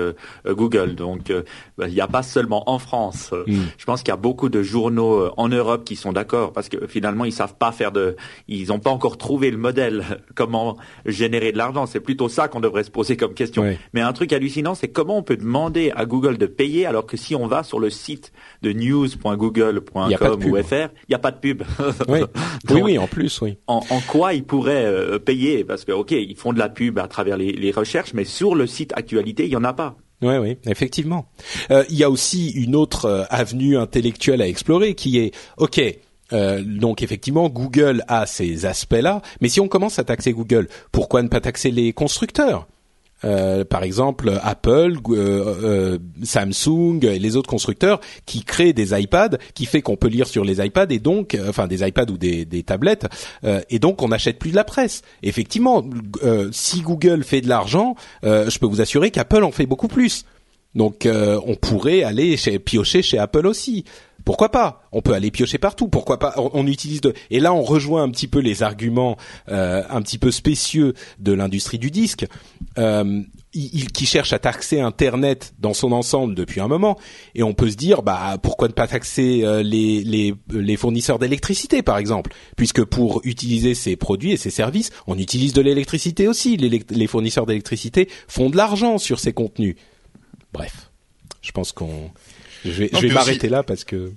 Google. Donc, bah, il n'y a pas seulement en France. Hmm. Je pense qu'il y a beaucoup de journaux en Europe qui sont d'accord parce que finalement, ils savent pas faire de, ils n'ont pas encore trouvé le modèle comment générer de l'argent. C'est plutôt ça qu'on devrait se poser comme mais un truc hallucinant, c'est comment on peut demander à Google de payer alors que si on va sur le site de news.google.com ou fr, il n'y a pas de pub. oui. oui, en plus, oui. En, quoi ils pourraient euh, payer? Parce que, ok, ils font de la pub à travers les, recherches, mais sur le site actualité, il n'y en a pas. Oui, oui, effectivement. Euh, il y a aussi une autre euh, avenue intellectuelle à explorer qui est, ok, euh, donc effectivement, Google a ces aspects-là, mais si on commence à taxer Google, pourquoi ne pas taxer les constructeurs? Euh, par exemple Apple, euh, euh, Samsung et les autres constructeurs qui créent des iPads, qui fait qu'on peut lire sur les iPads et donc, enfin des iPads ou des, des tablettes, et donc on n'achète plus de la presse. Effectivement, si Google fait de l'argent, je peux vous assurer qu'Apple en fait beaucoup plus. Donc on pourrait aller chez, piocher chez Apple aussi. Pourquoi pas? On peut aller piocher partout. Pourquoi pas? On, utilise de et là on rejoint un petit peu les arguments euh, un petit peu spécieux de l'industrie du disque. Euh, qui cherche à taxer Internet dans son ensemble depuis un moment, et on peut se dire, bah pourquoi ne pas taxer euh, les, les, les fournisseurs d'électricité, par exemple, puisque pour utiliser ces produits et ces services, on utilise de l'électricité aussi. Les, les fournisseurs d'électricité font de l'argent sur ces contenus. Bref, je pense qu'on je vais, m'arrêter là parce que.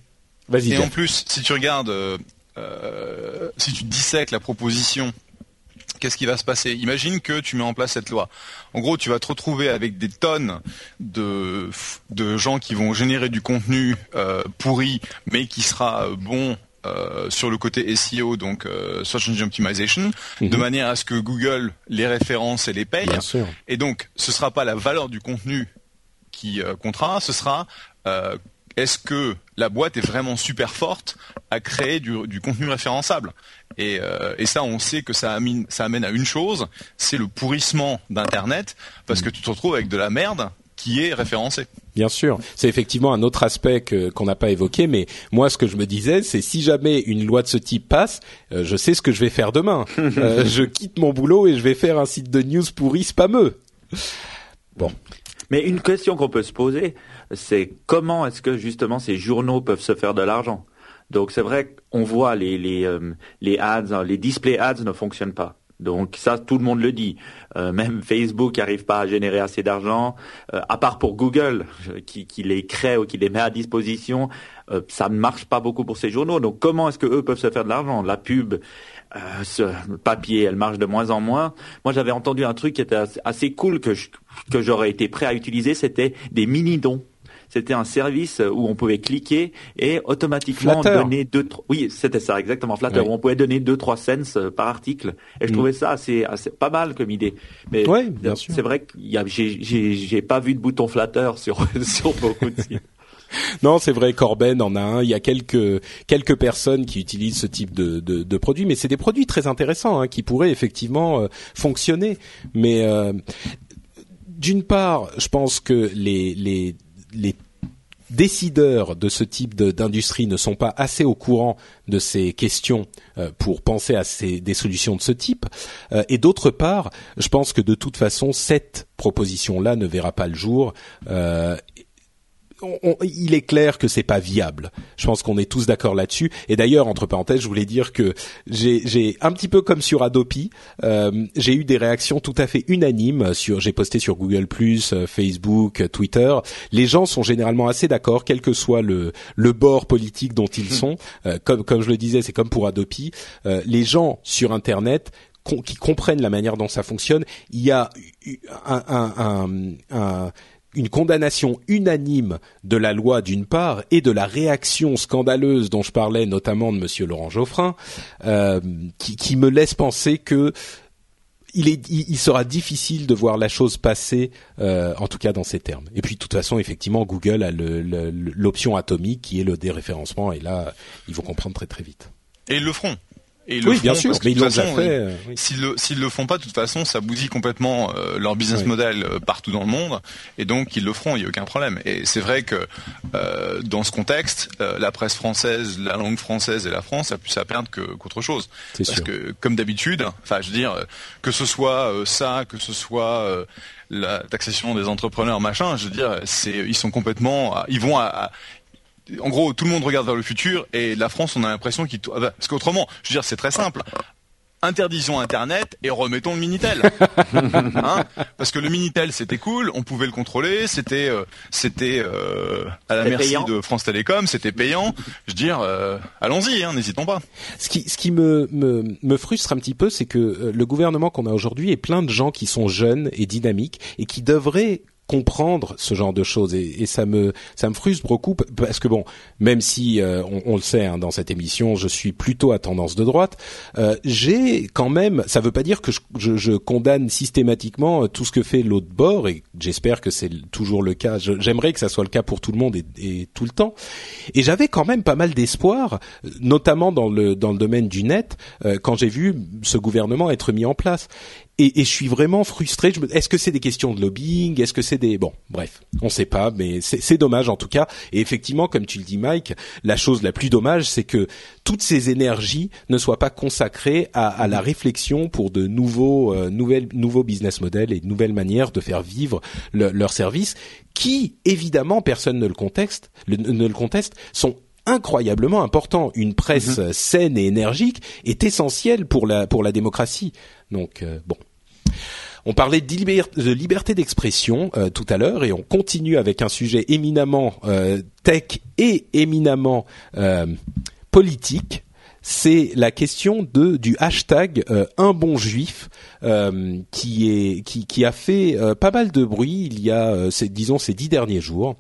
Vas-y. Et en plus, si tu regardes, euh, euh, si tu dissèques la proposition, qu'est-ce qui va se passer? Imagine que tu mets en place cette loi. En gros, tu vas te retrouver avec des tonnes de de gens qui vont générer du contenu euh, pourri, mais qui sera bon euh, sur le côté SEO, donc euh, Search Engine Optimization, de mhm. manière à ce que Google les référence et les paye. Bien sûr. Et donc, ce sera pas la valeur du contenu qui euh, comptera, ce sera euh, est-ce que la boîte est vraiment super forte à créer du, contenu référençable? Euh, et, ça, on sait que ça amène, ça amène à une chose, c'est le pourrissement d'Internet, parce que tu te retrouves avec de la merde qui est référencé. Bien sûr, c'est effectivement un autre aspect qu'on n'a pas évoqué, mais moi ce que je me disais, c'est si jamais une loi de ce type passe, euh, je sais ce que je vais faire demain. Euh, je quitte mon boulot et je vais faire un site de news pourri spameux. Bon. Mais une question qu'on peut se poser, c'est comment est-ce que justement ces journaux peuvent se faire de l'argent Donc c'est vrai qu'on voit les les euh, les ads, les display ads ne fonctionnent pas. Donc ça, tout le monde le dit. Euh, même Facebook n'arrive pas à générer assez d'argent, euh, à part pour Google, qui, qui, les crée ou qui les met à disposition. ça ne marche pas beaucoup pour ces journaux. Donc comment est-ce que eux peuvent se faire de l'argent? La pub, ce papier, elle marche de moins en moins. Moi, j'avais entendu un truc qui était assez cool que que j'aurais été prêt à utiliser, c'était des mini dons c'était un service où on pouvait cliquer et automatiquement donner deux, oui, c'était ça exactement, Flatter, où on pouvait donner deux, trois cents euh, par article. Et je mm. trouvais ça assez, assez pas mal comme idée. Mais ouais, bien sûr. C'est vrai que j'ai, j'ai pas vu de bouton Flatter sur sur beaucoup de sites. Non, c'est vrai, Corben en a un. Il y a quelques quelques personnes qui utilisent ce type de, de, de produits, mais c'est des produits très intéressants hein, qui pourraient effectivement euh, fonctionner. Mais euh, d'une part, je pense que les les les décideurs de ce type d'industrie ne sont pas assez au courant de ces questions euh, pour penser à des solutions de ce type. Euh, et d'autre part, je pense que de toute façon, cette proposition-là ne verra pas le jour. Euh, il est clair que c'est pas viable. Je pense qu'on est tous d'accord là-dessus. Et d'ailleurs, entre parenthèses, je voulais dire que j'ai un petit peu comme sur Adopi, euh, j'ai eu des réactions tout à fait unanimes sur. J'ai posté sur Google euh, Facebook, Twitter. Les gens sont généralement assez d'accord, quel que soit le le bord politique dont ils sont. Euh, comme comme je le disais, c'est comme pour Adopi. les gens sur Internet qui comprennent la manière dont ça fonctionne, il y a un, un, un, un une condamnation unanime de la loi d'une part et de la réaction scandaleuse dont je parlais notamment de Monsieur Laurent Geoffrin, euh, qui, qui, me laisse penser que il, est, il, sera difficile de voir la chose passer, euh, en tout cas dans ces termes. Et puis de toute façon, effectivement, Google a l'option atomique qui est le déréférencement, et là, ils vont comprendre très très vite. Et ils le feront oui, bien sûr, mais ils l'ont déjà fait. Euh, s'ils le s'ils le font pas, de toute façon, ça bousille complètement euh, leur business model euh, partout dans le monde, et donc ils le feront, il y a aucun problème. Et c'est vrai que dans ce contexte, la presse française, la langue française et la France a plus à perdre qu'autre chose. Parce que comme d'habitude, enfin, je veux dire, que ce soit ça, que ce soit la taxation des entrepreneurs, machin, je veux dire, c'est ils sont complètement, ils vont à en gros, tout le monde regarde vers le futur et la France, on a l'impression qu'il... Ah bah, parce qu'autrement, je veux dire, c'est très simple. Interdisons Internet et remettons le Minitel. hein Parce que le Minitel, c'était cool, on pouvait le contrôler, c'était euh, c'était euh, à la merci de France Télécom, c'était payant. Je veux dire, euh, allons-y, hein, n'hésitons pas. Ce qui, ce qui me, me, me frustre un petit peu, c'est que le gouvernement qu'on a aujourd'hui est plein de gens qui sont jeunes et dynamiques et qui devraient comprendre ce genre de choses. Et, ça me ça me frustre beaucoup parce que bon même si euh, on, le sait hein, dans cette émission je suis plutôt à tendance de droite euh, j'ai quand même ça veut pas dire que je, je, je, condamne systématiquement euh, tout ce que fait l'autre bord et j'espère que c'est toujours le cas. J'aimerais que ça soit le cas pour tout le monde et, et tout le temps. Et j'avais quand même pas mal d'espoir notamment dans le dans le domaine du net quand j'ai vu ce gouvernement être mis en place et, et, je suis vraiment frustré. Est-ce que c'est des questions de lobbying? Est-ce que c'est des bon, bref, on ne sait pas, mais c'est dommage en tout cas. Et effectivement, comme tu le dis, Mike, la chose la plus dommage, c'est que toutes ces énergies ne soient pas consacrées à, à la réflexion pour de nouveaux, euh, nouvelles, nouveaux business models et de nouvelles manières de faire vivre leurs services, qui évidemment, personne ne le conteste, ne le conteste, sont incroyablement importants. Une presse mm-hmm. saine et énergique est essentielle pour la pour la démocratie. Donc euh, bon. On parlait de, liberté d'expression euh, tout à l'heure et on continue avec un sujet éminemment euh, tech et éminemment politique. C'est la question de du hashtag un bon juif qui est qui, qui a fait pas mal de bruit il y a disons ces dix derniers jours.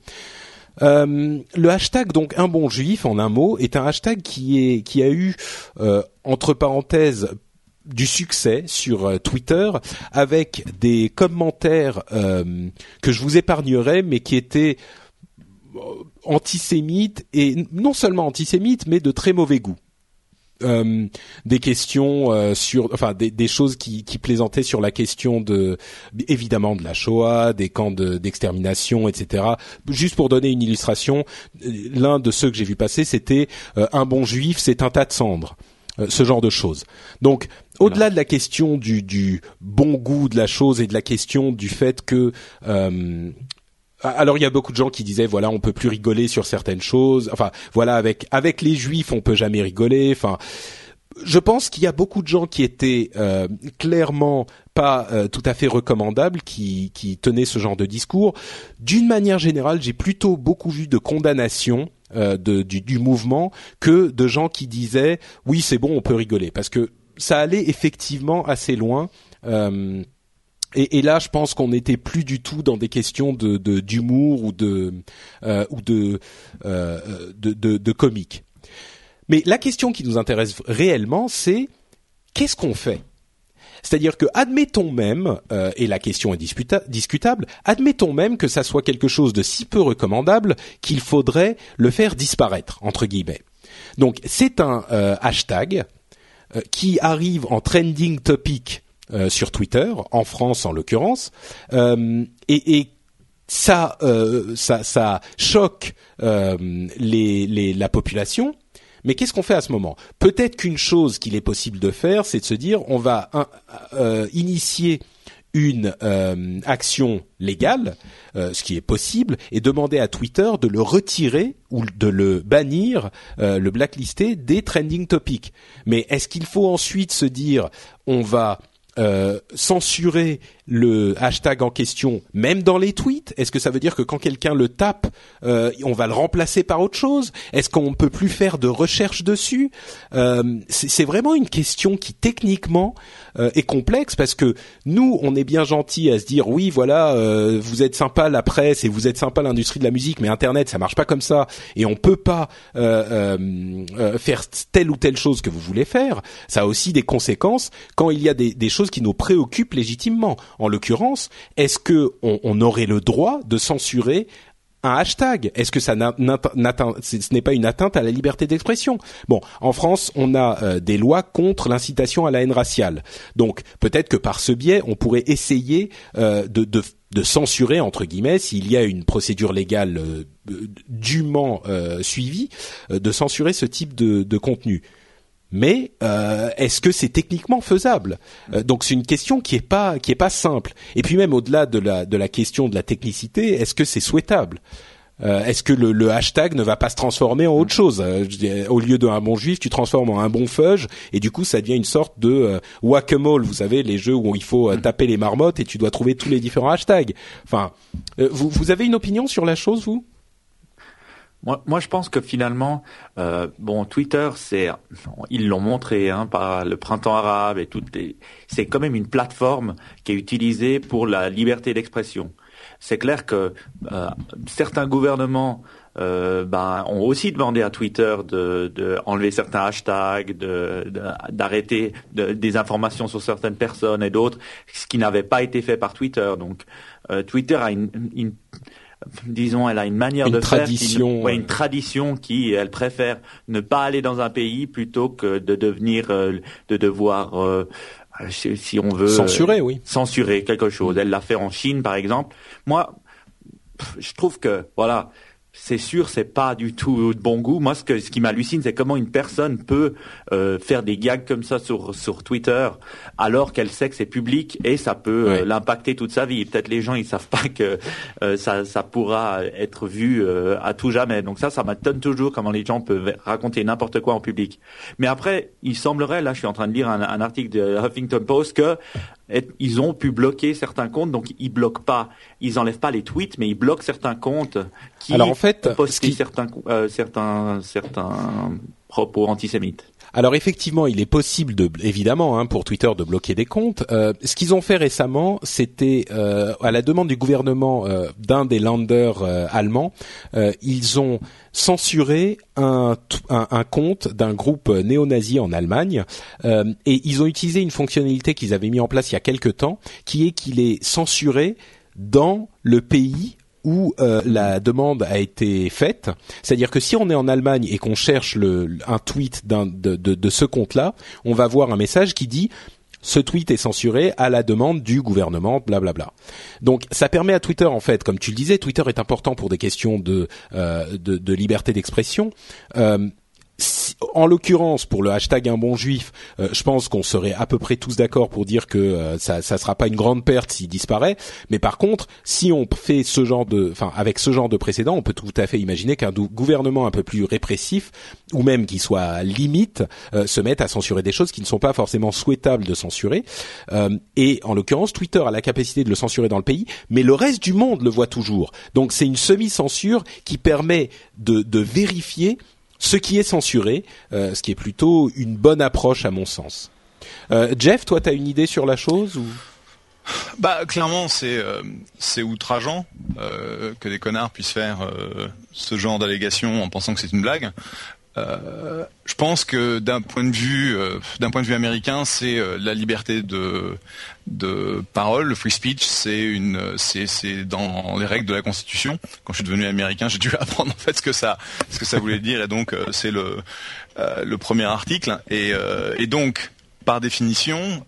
Le hashtag donc un bon juif en un mot est un hashtag qui est qui a eu entre parenthèses du succès sur euh, Twitter avec des commentaires euh, que je vous épargnerai mais qui étaient euh, antisémites et non seulement antisémites mais de très mauvais goût. Euh, des questions euh, sur, enfin des, des choses qui, qui, plaisantaient sur la question de, évidemment de la Shoah, des camps d'extermination, etc. Juste pour donner une illustration, l'un de ceux que j'ai vu passer, c'était un bon juif, c'est un tas de cendres. ce genre de choses. Donc, au-delà de la question du, du, bon goût de la chose et de la question du fait que alors il y a beaucoup de gens qui disaient voilà on peut plus rigoler sur certaines choses. Enfin voilà avec avec les juifs on peut jamais rigoler. Enfin je pense qu'il y a beaucoup de gens qui étaient euh, clairement pas euh, tout à fait recommandables, qui, qui tenaient ce genre de discours. D'une manière générale, j'ai plutôt beaucoup vu de condamnations euh, de, du, du, mouvement que de gens qui disaient oui c'est bon on peut rigoler parce que ça allait effectivement assez loin. Euh, et, là, je pense qu'on n'était plus du tout dans des questions d'humour ou de euh, euh, de, comique. Mais la question qui nous intéresse réellement, c'est qu'est-ce qu'on fait? C'est-à-dire que admettons même, euh, et la question est discutable, admettons même que ça soit quelque chose de si peu recommandable qu'il faudrait le faire disparaître entre guillemets. Donc c'est un hashtag qui arrive en trending topic euh, sur Twitter, en France en l'occurrence, euh, et, et ça, euh, ça, ça choque les, les, la population. Mais qu'est-ce qu'on fait à ce moment? Peut-être qu'une chose qu'il est possible de faire, c'est de se dire on va initier une action légale, ce qui est possible, et demander à Twitter de le retirer ou de le bannir, le blacklister des trending topics. Mais est-ce qu'il faut ensuite se dire on va euh, censurer le hashtag en question, même dans les tweets Est-ce que ça veut dire que quand quelqu'un le tape, euh, on va le remplacer par autre chose? Est-ce qu'on peut plus faire de recherche dessus? Euh, C'est vraiment une question qui techniquement euh, est complexe parce que nous, on est bien gentil à se dire oui, voilà, euh, vous êtes sympa la presse et vous êtes sympa l'industrie de la musique, mais Internet, ça marche pas comme ça et on peut pas euh, faire telle ou telle chose que vous voulez faire. Ça a aussi des conséquences quand il y a des, des choses qui nous préoccupent légitimement. En l'occurrence, est-ce que on, on aurait le droit de censurer un hashtag? Est-ce que ça ce n'est pas une atteinte à la liberté d'expression? Bon, en France, on a euh, des lois contre l'incitation à la haine raciale. Donc, peut-être que par ce biais, on pourrait essayer euh, de, censurer entre guillemets, s'il y a une procédure légale euh, dûment suivie, de censurer ce type de contenu mais euh, est-ce que c'est techniquement faisable? Euh, Donc c'est une question qui est pas qui est pas simple. Et puis même au-delà de la de la question de la technicité, est-ce que c'est souhaitable? Euh, Est-ce que le, le, hashtag ne va pas se transformer en autre chose? Au lieu d'un bon juif, tu transformes en un bon fudge, et du coup ça devient une sorte de whack-a-mole. Vous savez les jeux où il faut taper les marmottes et tu dois trouver tous les différents hashtags. Enfin, vous vous avez une opinion sur la chose, vous? Moi, moi, je pense que finalement, euh, bon, Twitter, c'est, ils l'ont montré hein, par le printemps arabe et tout, c'est quand même une plateforme qui est utilisée pour la liberté d'expression. C'est clair que euh, certains gouvernements euh, ben, ont aussi demandé à Twitter de, de enlever certains hashtags, d'arrêter de, des informations sur certaines personnes et d'autres, ce qui n'avait pas été fait par Twitter. Donc, euh, Twitter a une, une disons, elle a une manière de tradition, faire, une, une tradition qui, elle préfère ne pas aller dans un pays plutôt que de devenir, euh, de devoir, euh, si on veut censurer, oui, censurer quelque chose. Elle l'a fait en Chine, par exemple. Moi, je trouve que voilà, c'est sûr, c'est pas du tout de bon goût. Moi, ce, que, ce qui m'hallucine, c'est comment une personne peut euh, faire des gags comme ça sur, sur Twitter, alors qu'elle sait que c'est public et ça peut euh, l'impacter toute sa vie. Peut-être les gens, ils savent pas que euh, ça, ça pourra être vu à tout jamais. Donc ça, ça m'étonne toujours comment les gens peuvent raconter n'importe quoi en public. Mais après, il semblerait, là, je suis en train de lire un, un article de Huffington Post que ils ont pu bloquer certains comptes, donc ils bloquent pas, ils enlèvent pas les tweets, mais ils bloquent certains comptes qui Alors fait, certains, euh, certains, certains propos antisémites. Alors effectivement, il est possible de, évidemment, hein, pour Twitter de bloquer des comptes. Euh, ce qu'ils ont fait récemment, c'était euh, à la demande du gouvernement euh, d'un des landers allemands, ils ont censuré un, un, un compte d'un groupe néo-nazi en Allemagne et ils ont utilisé une fonctionnalité qu'ils avaient mis en place il y a quelque temps, qui est qu'il est censuré dans le pays où euh, la demande a été faite. C'est-à-dire que si on est en Allemagne et qu'on cherche le, un tweet de, de, de ce compte-là, on va voir un message qui dit ce tweet est censuré à la demande du gouvernement, blablabla. Donc ça permet à Twitter, en fait, comme tu le disais, Twitter est important pour des questions de, euh, de, de, liberté d'expression. Euh, en l'occurrence, pour le hashtag un bon juif, euh, je pense qu'on serait à peu près tous d'accord pour dire que euh, ça, ça sera pas une grande perte s'il disparaît. Mais par contre, si on fait ce genre de, enfin, avec ce genre de précédent, on peut tout à fait imaginer qu'un gouvernement un peu plus répressif, ou même qui soit limite, euh, se mette à censurer des choses qui ne sont pas forcément souhaitables de censurer. et en l'occurrence, Twitter a la capacité de le censurer dans le pays, mais le reste du monde le voit toujours. Donc c'est une semi-censure qui permet de, de vérifier ce qui est censuré, euh, ce qui est plutôt une bonne approche à mon sens. Euh, Jeff, toi, tu as une idée sur la chose ou? Bah clairement c'est euh, c'est outrageant que des connards puissent faire ce genre d'allégations en pensant que c'est une blague. Euh, je pense que d'un point de vue euh, d'un point de vue américain, c'est euh, la liberté de de parole, le free speech, c'est une c'est c'est dans les règles de la Constitution. Quand je suis devenu américain, j'ai dû apprendre en fait ce que ça ce que ça voulait dire et donc c'est le le premier article et et donc par définition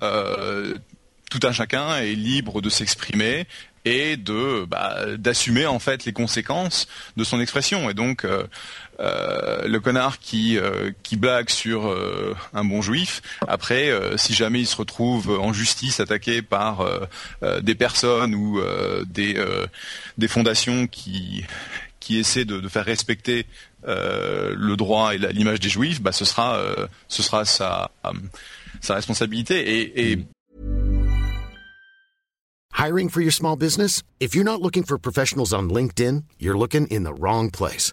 tout un chacun est libre de s'exprimer et de bah, d'assumer en fait les conséquences de son expression. Et donc euh, euh, le connard qui euh, qui blague sur un bon juif, après si jamais il se retrouve en justice attaqué par des personnes ou des des fondations qui qui essaient de, de faire respecter le droit et l'image des juifs, bah ce sera ce sa sa responsabilité et Hiring for your small business? If you're not looking for professionals on LinkedIn, you're looking in the wrong place.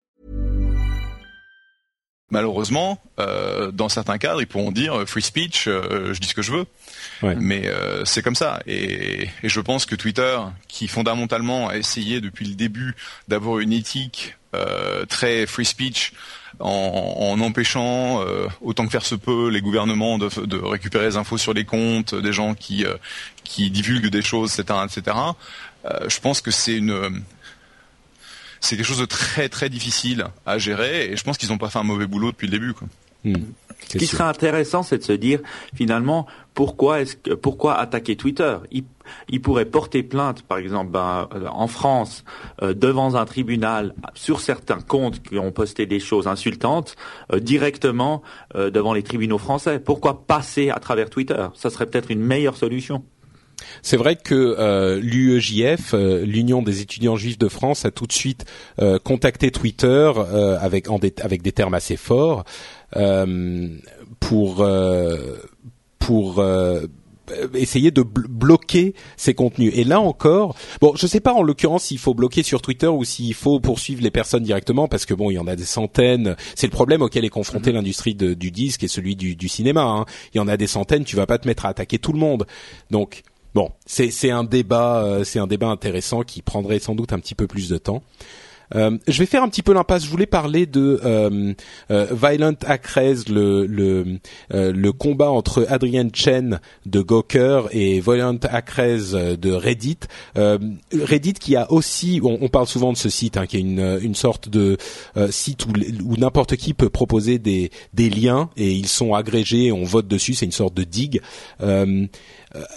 Malheureusement, euh, dans certains cadres, ils pourront dire euh, free speech, euh, je dis ce que je veux. Ouais. Mais euh, c'est comme ça. Et, et, je pense que Twitter, qui fondamentalement a essayé depuis le début d'avoir une éthique euh, très free speech, en, en empêchant euh, autant que faire se peut les gouvernements de, de, récupérer les infos sur les comptes des gens qui qui divulguent des choses, etc., etc. je pense que c'est une c'est quelque chose de très très difficile à gérer et je pense qu'ils n'ont pas fait un mauvais boulot depuis le début. Quoi. Hmm. Ce qui serait intéressant, c'est de se dire finalement pourquoi est-ce que pourquoi attaquer Twitter? Il, il, pourrait porter plainte, par exemple, ben, euh, en France, euh, devant un tribunal sur certains comptes qui ont posté des choses insultantes, euh, directement euh, devant les tribunaux français. Pourquoi passer à travers Twitter? Ça serait peut-être une meilleure solution. C'est vrai que euh, l'UEJF, euh, l'Union des étudiants juifs de France, a tout de suite euh, contacté Twitter euh, avec, en des, avec des termes assez forts euh, pour pour essayer de bloquer ces contenus. Et là encore, bon, je sais pas en l'occurrence s'il faut bloquer sur Twitter ou s'il faut poursuivre les personnes directement, parce que bon, il y en a des centaines. C'est le problème auquel est confrontée mm-hmm. l'industrie du disque et celui du, du cinéma. Hein. Il y en a des centaines. Tu vas pas te mettre à attaquer tout le monde. Donc Bon, c'est un débat, euh, c'est un débat intéressant qui prendrait sans doute un petit peu plus de temps. Euh, je vais faire un petit peu l'impasse. Je voulais parler de euh, euh Violent Acres, le le, euh, le combat entre Adrian Chen de Gawker et Violent Acres de Reddit. Reddit qui a aussi, on, on, parle souvent de ce site, hein, qui est une, une sorte de site où, où n'importe qui peut proposer des des liens et ils sont agrégés, on vote dessus. C'est une sorte de digue.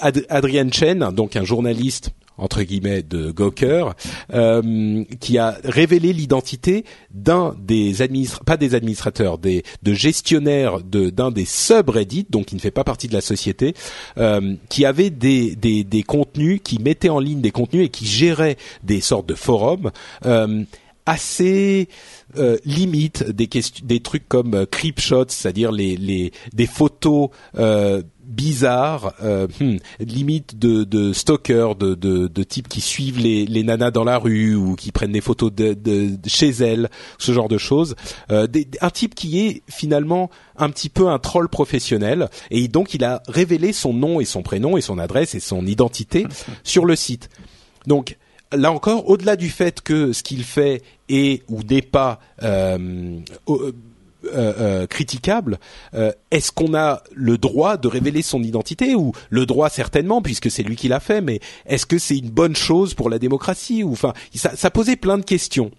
Adrian Chen, donc un journaliste entre guillemets de Gawker, euh, qui a révélé l'identité d'un des administrateurs, pas des administrateurs, des de gestionnaires de d'un des subreddits, donc qui ne fait pas partie de la société, euh, qui avait des, des des contenus, qui mettait en ligne des contenus et qui gérait des sortes de forums euh, assez euh, limite des des trucs comme euh, creep shots, c'est-à-dire les, les des photos euh, bizarres, euh, hmm, limite de, de stalkers, de, de, de types qui suivent les, les nanas dans la rue ou qui prennent des photos de, de, chez elles, ce genre de choses. Euh, des, un type qui est finalement un petit peu un troll professionnel et donc il a révélé son nom et son prénom et son adresse et son identité sur le site. Donc là encore, au-delà du fait que ce qu'il fait est ou n'est pas euh, euh, euh, critiquable, est-ce qu'on a le droit de révéler son identité ou le droit certainement puisque c'est lui qui l'a fait, mais est-ce que c'est une bonne chose pour la démocratie ou enfin ça, ça posait plein de questions.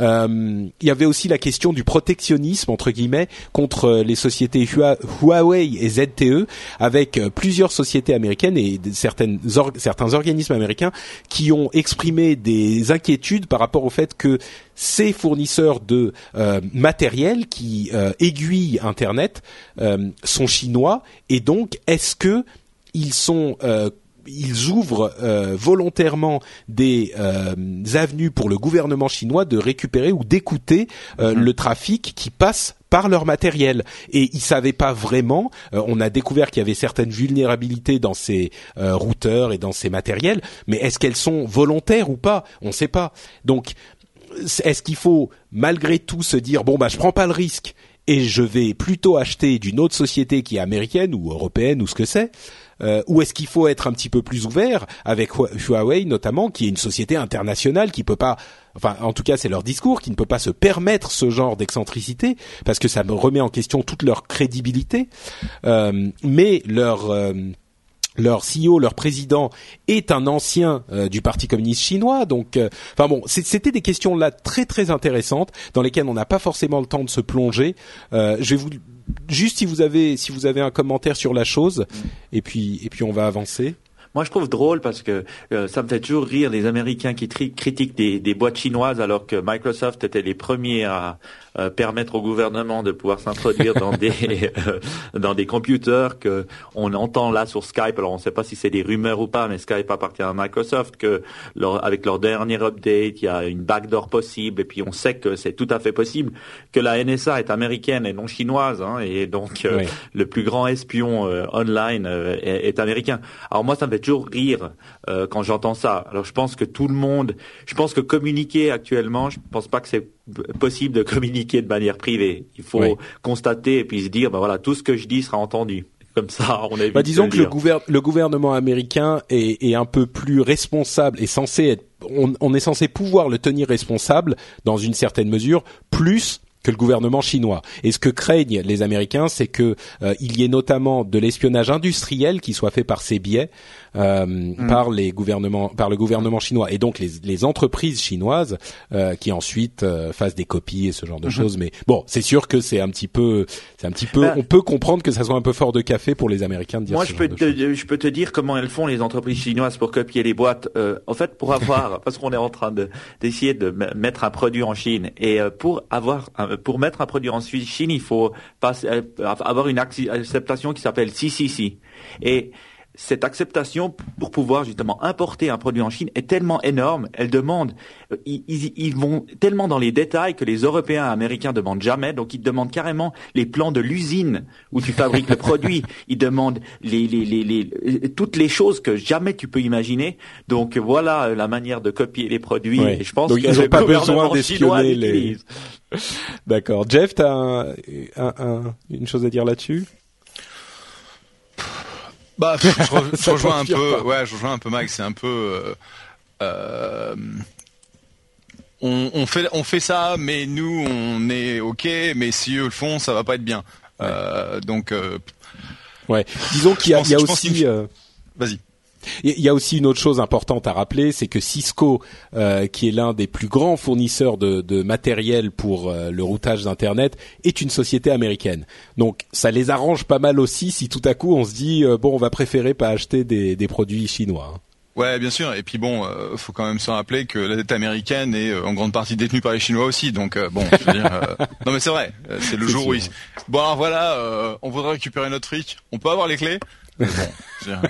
Euh, il y avait aussi la question du protectionnisme entre guillemets contre les sociétés Huawei et ZTE, avec euh, plusieurs sociétés américaines et certaines certains organismes américains qui ont exprimé des inquiétudes par rapport au fait que ces fournisseurs de euh, matériel qui aiguillent Internet sont chinois et donc est-ce que ils sont ils ouvrent euh, volontairement des euh, avenues pour le gouvernement chinois de récupérer ou d'écouter euh, mhm. le trafic qui passe par leur matériel et ils savaient pas vraiment. on a découvert qu'il y avait certaines vulnérabilités dans ces routeurs et dans ces matériels, mais est-ce qu'elles sont volontaires ou pas? On ne sait pas. Donc, est-ce qu'il faut malgré tout se dire bon bah je prends pas le risque et je vais plutôt acheter d'une autre société qui est américaine ou européenne ou ce que c'est? Euh, ou est-ce qu'il faut être un petit peu plus ouvert avec Huawei notamment, qui est une société internationale qui peut pas, enfin en tout cas c'est leur discours, qui ne peut pas se permettre ce genre d'excentricité parce que ça me remet en question toute leur crédibilité, euh, mais leur euh, leur CEO, leur président est un ancien euh, du Parti communiste chinois, donc, enfin bon, c'était des questions là très très intéressantes dans lesquelles on n'a pas forcément le temps de se plonger. je vais vous juste si vous avez si vous avez un commentaire sur la chose, et puis et puis on va avancer. Moi, je trouve drôle parce que euh, ça me fait toujours rire les Américains qui critiquent des, des, boîtes chinoises alors que Microsoft était les premiers à, euh, permettre au gouvernement de pouvoir s'introduire dans des euh, dans des computers que on entend là sur Skype. Alors on ne sait pas si c'est des rumeurs ou pas, mais Skype appartient à Microsoft. Que leur, avec leur dernier update, il y a une backdoor possible, et puis on sait que c'est tout à fait possible que la NSA est américaine et non chinoise, hein, et donc euh, le plus grand espion online est, est, américain. Alors moi, ça me fait toujours rire quand j'entends ça. Alors je pense que tout le monde, je pense que communiquer actuellement, je pense pas que c'est possible de communiquer de manière privée. Il faut constater et puis se dire, ben voilà, tout ce que je dis sera entendu. Comme ça, on est. Bah, disons que le, gouvernement américain est, est, un peu plus responsable et censé être. On, on est censé pouvoir le tenir responsable dans une certaine mesure, plus que le gouvernement chinois. Et ce que craignent les Américains, c'est que euh, il y ait notamment de l'espionnage industriel qui soit fait par ces biais, euh, mm. par les gouvernements, par le gouvernement chinois, et donc les, les entreprises chinoises euh, qui ensuite euh, fassent des copies et ce genre de mm-hmm. choses. Mais bon, c'est sûr que c'est un petit peu, c'est un petit peu, bah on peut comprendre que ça soit un peu fort de café pour les Américains de dire. Moi, je peux, te, je peux te dire comment elles font les entreprises chinoises pour copier les boîtes. en fait, pour avoir, parce qu'on est en train de d'essayer de mettre un produit en Chine, et pour avoir un, pour mettre un produit en Chine, il faut euh, avoir une acceptation qui s'appelle CCC. Et cette acceptation pour pouvoir justement importer un produit en Chine est tellement énorme, elle demande, euh, ils, vont tellement dans les détails que les Européens et Américains demandent jamais, donc ils demandent carrément les plans de l'usine où tu fabriques le produit, ils demandent les, les, les, les, euh, toutes les choses que jamais tu peux imaginer, donc voilà la manière de copier les produits, et je pense qu'ils n'ont pas besoin d'espionner les... D'accord. Jeff, tu as une chose à dire là-dessus? Bah, je, je rejoins un peu, ouais, je rejoins un peu Max. C'est un peu, euh, euh, on, on, fait, on fait ça, mais nous, on est ok, mais si eux le font, ça va pas être bien. Euh, donc, euh, ouais. Disons qu'il y a, il y a aussi. Euh, Vas-y. Il y a aussi une autre chose importante à rappeler, c'est que Cisco, euh, qui est l'un des plus grands fournisseurs de, de matériel pour euh, le routage d'Internet, est une société américaine. Donc ça les arrange pas mal aussi si tout à coup on se dit euh, bon on va préférer pas acheter des, des produits chinois. Hein. Ouais, bien sûr. Et puis bon, euh, faut quand même se rappeler que la dette américaine est euh, en grande partie détenue par les Chinois aussi. Donc euh, bon, je veux dire, euh, non mais c'est vrai. euh, C'est le jour où ils... bon alors voilà, euh, on voudrait récupérer notre fric. On peut avoir les clés bon, je veux dire,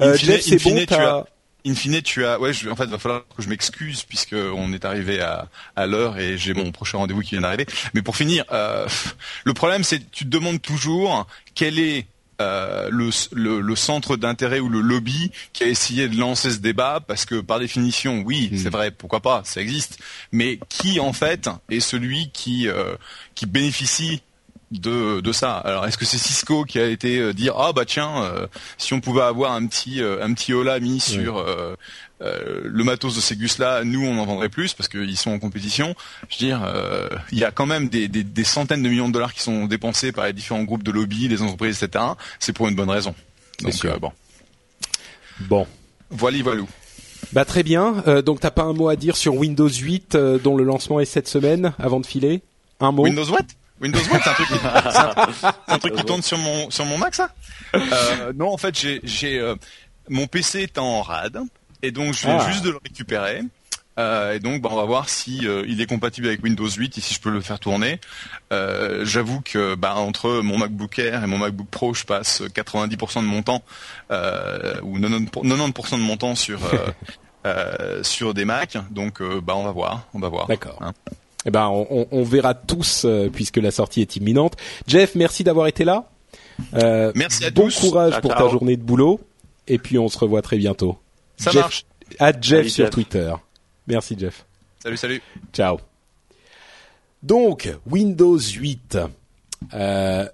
euh, in fine- Jeff, in c'est fine, bon, tu t'as- as- In fine, tu as, ouais, je, en fait, va falloir que je m'excuse puisque on est arrivé à, à l'heure et j'ai mon prochain rendez-vous qui vient d'arriver. Mais pour finir, euh, le problème, c'est que tu te demandes toujours quel est euh, le, le, le centre d'intérêt ou le lobby qui a essayé de lancer ce débat parce que par définition, oui, Hmm. c'est vrai, pourquoi pas, ça existe. Mais qui en fait est celui qui euh, qui bénéficie de, de ça. Alors est-ce que c'est Cisco qui a été euh, dire ah bah tiens euh, si on pouvait avoir un petit euh, un petit Ola mis sur euh, euh, le matos de ces gus là, nous on en vendrait plus parce qu'ils sont en compétition. Je veux dire, euh, il y a quand même des, des, des centaines de millions de dollars qui sont dépensés par les différents groupes de lobby, les entreprises, etc. C'est pour une bonne raison. Donc euh, bon, Bon. voilà, voilà. Bah très bien. Euh, donc t'as pas un mot à dire sur Windows 8 euh, dont le lancement est cette semaine avant de filer? Un mot? Windows what? Windows what C'est un truc, qui- c'est un, c'est un truc qui tourne sur mon sur mon Mac ça? Euh, Non, en fait, j'ai j'ai euh, mon PC est en rad et donc je viens Ah. juste de le récupérer. Euh, et donc, bah, on va voir si euh, il est compatible avec Windows 8 et si je peux le faire tourner. Euh, J'avoue que bah, entre mon MacBook Air et mon MacBook Pro, je passe 90% de mon temps euh, ou 90% 90% de mon temps sur euh, euh, sur des Macs. Donc, euh, bah, on va voir, on va voir. D'accord. Hein. Eh ben, on, on- on verra tous euh, puisque la sortie est imminente. Jeff, merci d'avoir été là. Euh, Merci à bon tous. courage Ciao, pour ta journée de boulot. Et puis on se revoit très bientôt. Ça Jeff, marche. À Jeff Salut, sur Jeff. Twitter. Merci Jeff. Salut, salut. Ciao. Donc Windows 8. Euh,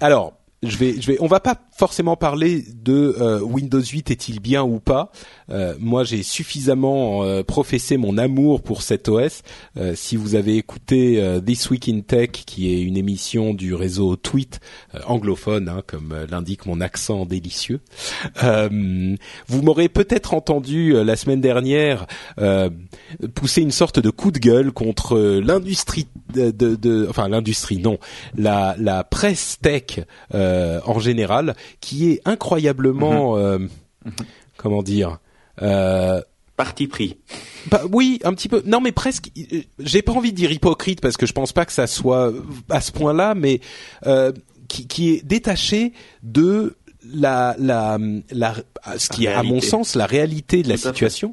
alors, je vais, je vais, on va pas forcément parler de euh, Windows 8 est-il bien ou pas. Euh, moi, j'ai suffisamment euh, professé mon amour pour cet OS. Euh, si vous avez écouté This Week in Tech, qui est une émission du réseau Tweet anglophone, hein, comme l'indique mon accent délicieux, vous m'aurez peut-être entendu la semaine dernière pousser une sorte de coup de gueule contre l'industrie de, de, de- enfin l'industrie non, la la presse tech en général, qui est incroyablement, euh, comment dire. Euh, Parti pris. bah oui, un petit peu. Non, mais presque. euh, J'ai pas envie de dire hypocrite parce que je pense pas que ça soit à ce point-là, mais euh, qui, qui est détaché de la la la ce qui est à mon sens la réalité de la situation.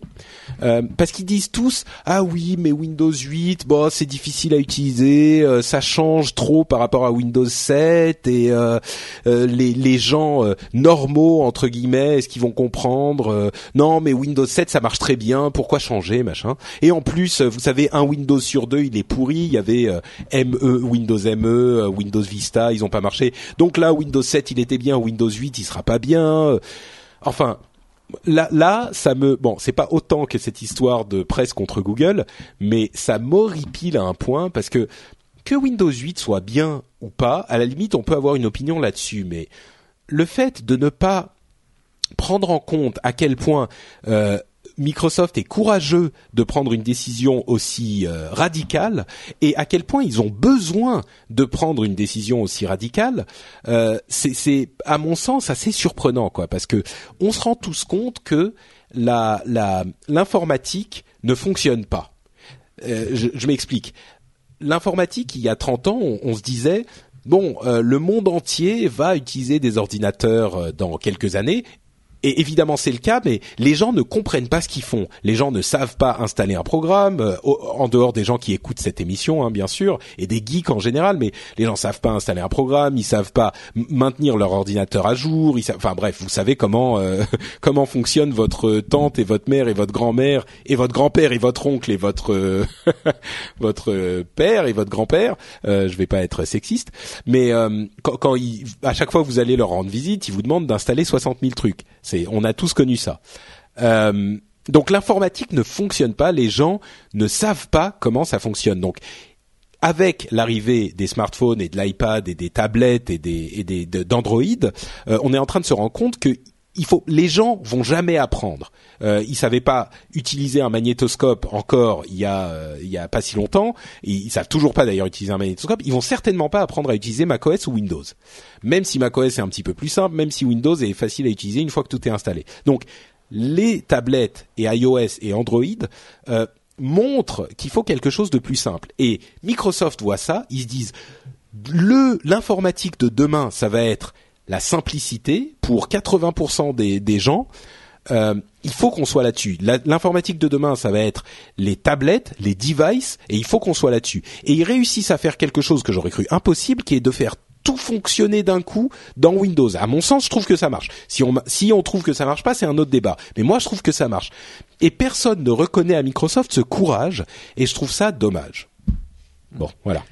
Euh, parce qu'ils disent tous ah oui mais Windows 8 bon c'est difficile à utiliser euh, ça change trop par rapport à Windows 7 et euh, euh, les les gens euh, normaux entre guillemets est-ce qu'ils vont comprendre euh, non mais Windows 7 ça marche très bien pourquoi changer machin? Et en plus vous savez un Windows sur deux il est pourri il y avait euh, ME Windows ME Windows Vista ils ont pas marché. Donc là Windows 7 il était bien Windows 8 il sera pas bien euh, enfin là, là, ça me bon, c'est pas autant que cette histoire de presse contre Google, mais ça m'horripile à un point parce que que Windows 8 soit bien ou pas, à la limite, on peut avoir une opinion là-dessus, mais le fait de ne pas prendre en compte à quel point euh, Microsoft est courageux de prendre une décision aussi euh, radicale et à quel point ils ont besoin de prendre une décision aussi radicale, euh, c'est, à mon sens assez surprenant quoi, parce que on se rend tous compte que l'informatique ne fonctionne pas. Euh, je, m'explique. L'informatique, il y a 30 ans, on, se disait bon, le monde entier va utiliser des ordinateurs dans quelques années. Et évidemment c'est le cas, mais les gens ne comprennent pas ce qu'ils font. Les gens ne savent pas installer un programme, euh, en dehors des gens qui écoutent cette émission, hein, bien sûr, et des geeks en général. Mais les gens savent pas installer un programme, ils savent pas maintenir leur ordinateur à jour. Ils savent, enfin bref, vous savez comment euh, comment fonctionne votre tante et votre mère et votre grand-mère et votre grand-père et votre oncle et votre euh, votre euh, père et votre grand-père. Euh, je vais pas être sexiste, mais euh, quand, quand ils, à chaque fois que vous allez leur rendre visite, ils vous demandent d'installer 60 000 trucs. On a tous connu ça. Euh, donc l'informatique ne fonctionne pas, les gens ne savent pas comment ça fonctionne. Donc avec l'arrivée des smartphones et de l'iPad et des tablettes et des d'Android, euh, on est en train de se rendre compte que il faut les gens vont jamais apprendre. Euh, ils savaient pas utiliser un magnétoscope encore il y a euh, il y a pas si longtemps. Ils, savent toujours pas d'ailleurs utiliser un magnétoscope. Ils vont certainement pas apprendre à utiliser macOS ou Windows. Même si macOS est un petit peu plus simple, même si Windows est facile à utiliser une fois que tout est installé. Donc les tablettes et iOS et Android euh, montrent qu'il faut quelque chose de plus simple. Et Microsoft voit ça, ils se disent le l'informatique de demain, ça va être la simplicité pour 80% des, des gens. Euh, il faut qu'on soit là-dessus. L'informatique de demain, ça va être les tablettes, les devices, et il faut qu'on soit là-dessus. Et ils réussissent à faire quelque chose que j'aurais cru impossible, qui est de faire tout fonctionner d'un coup dans Windows. À mon sens, je trouve que ça marche. Si on si on trouve que ça marche pas, c'est un autre débat. Mais moi, je trouve que ça marche. Et personne ne reconnaît à Microsoft ce courage, et je trouve ça dommage. Bon, voilà.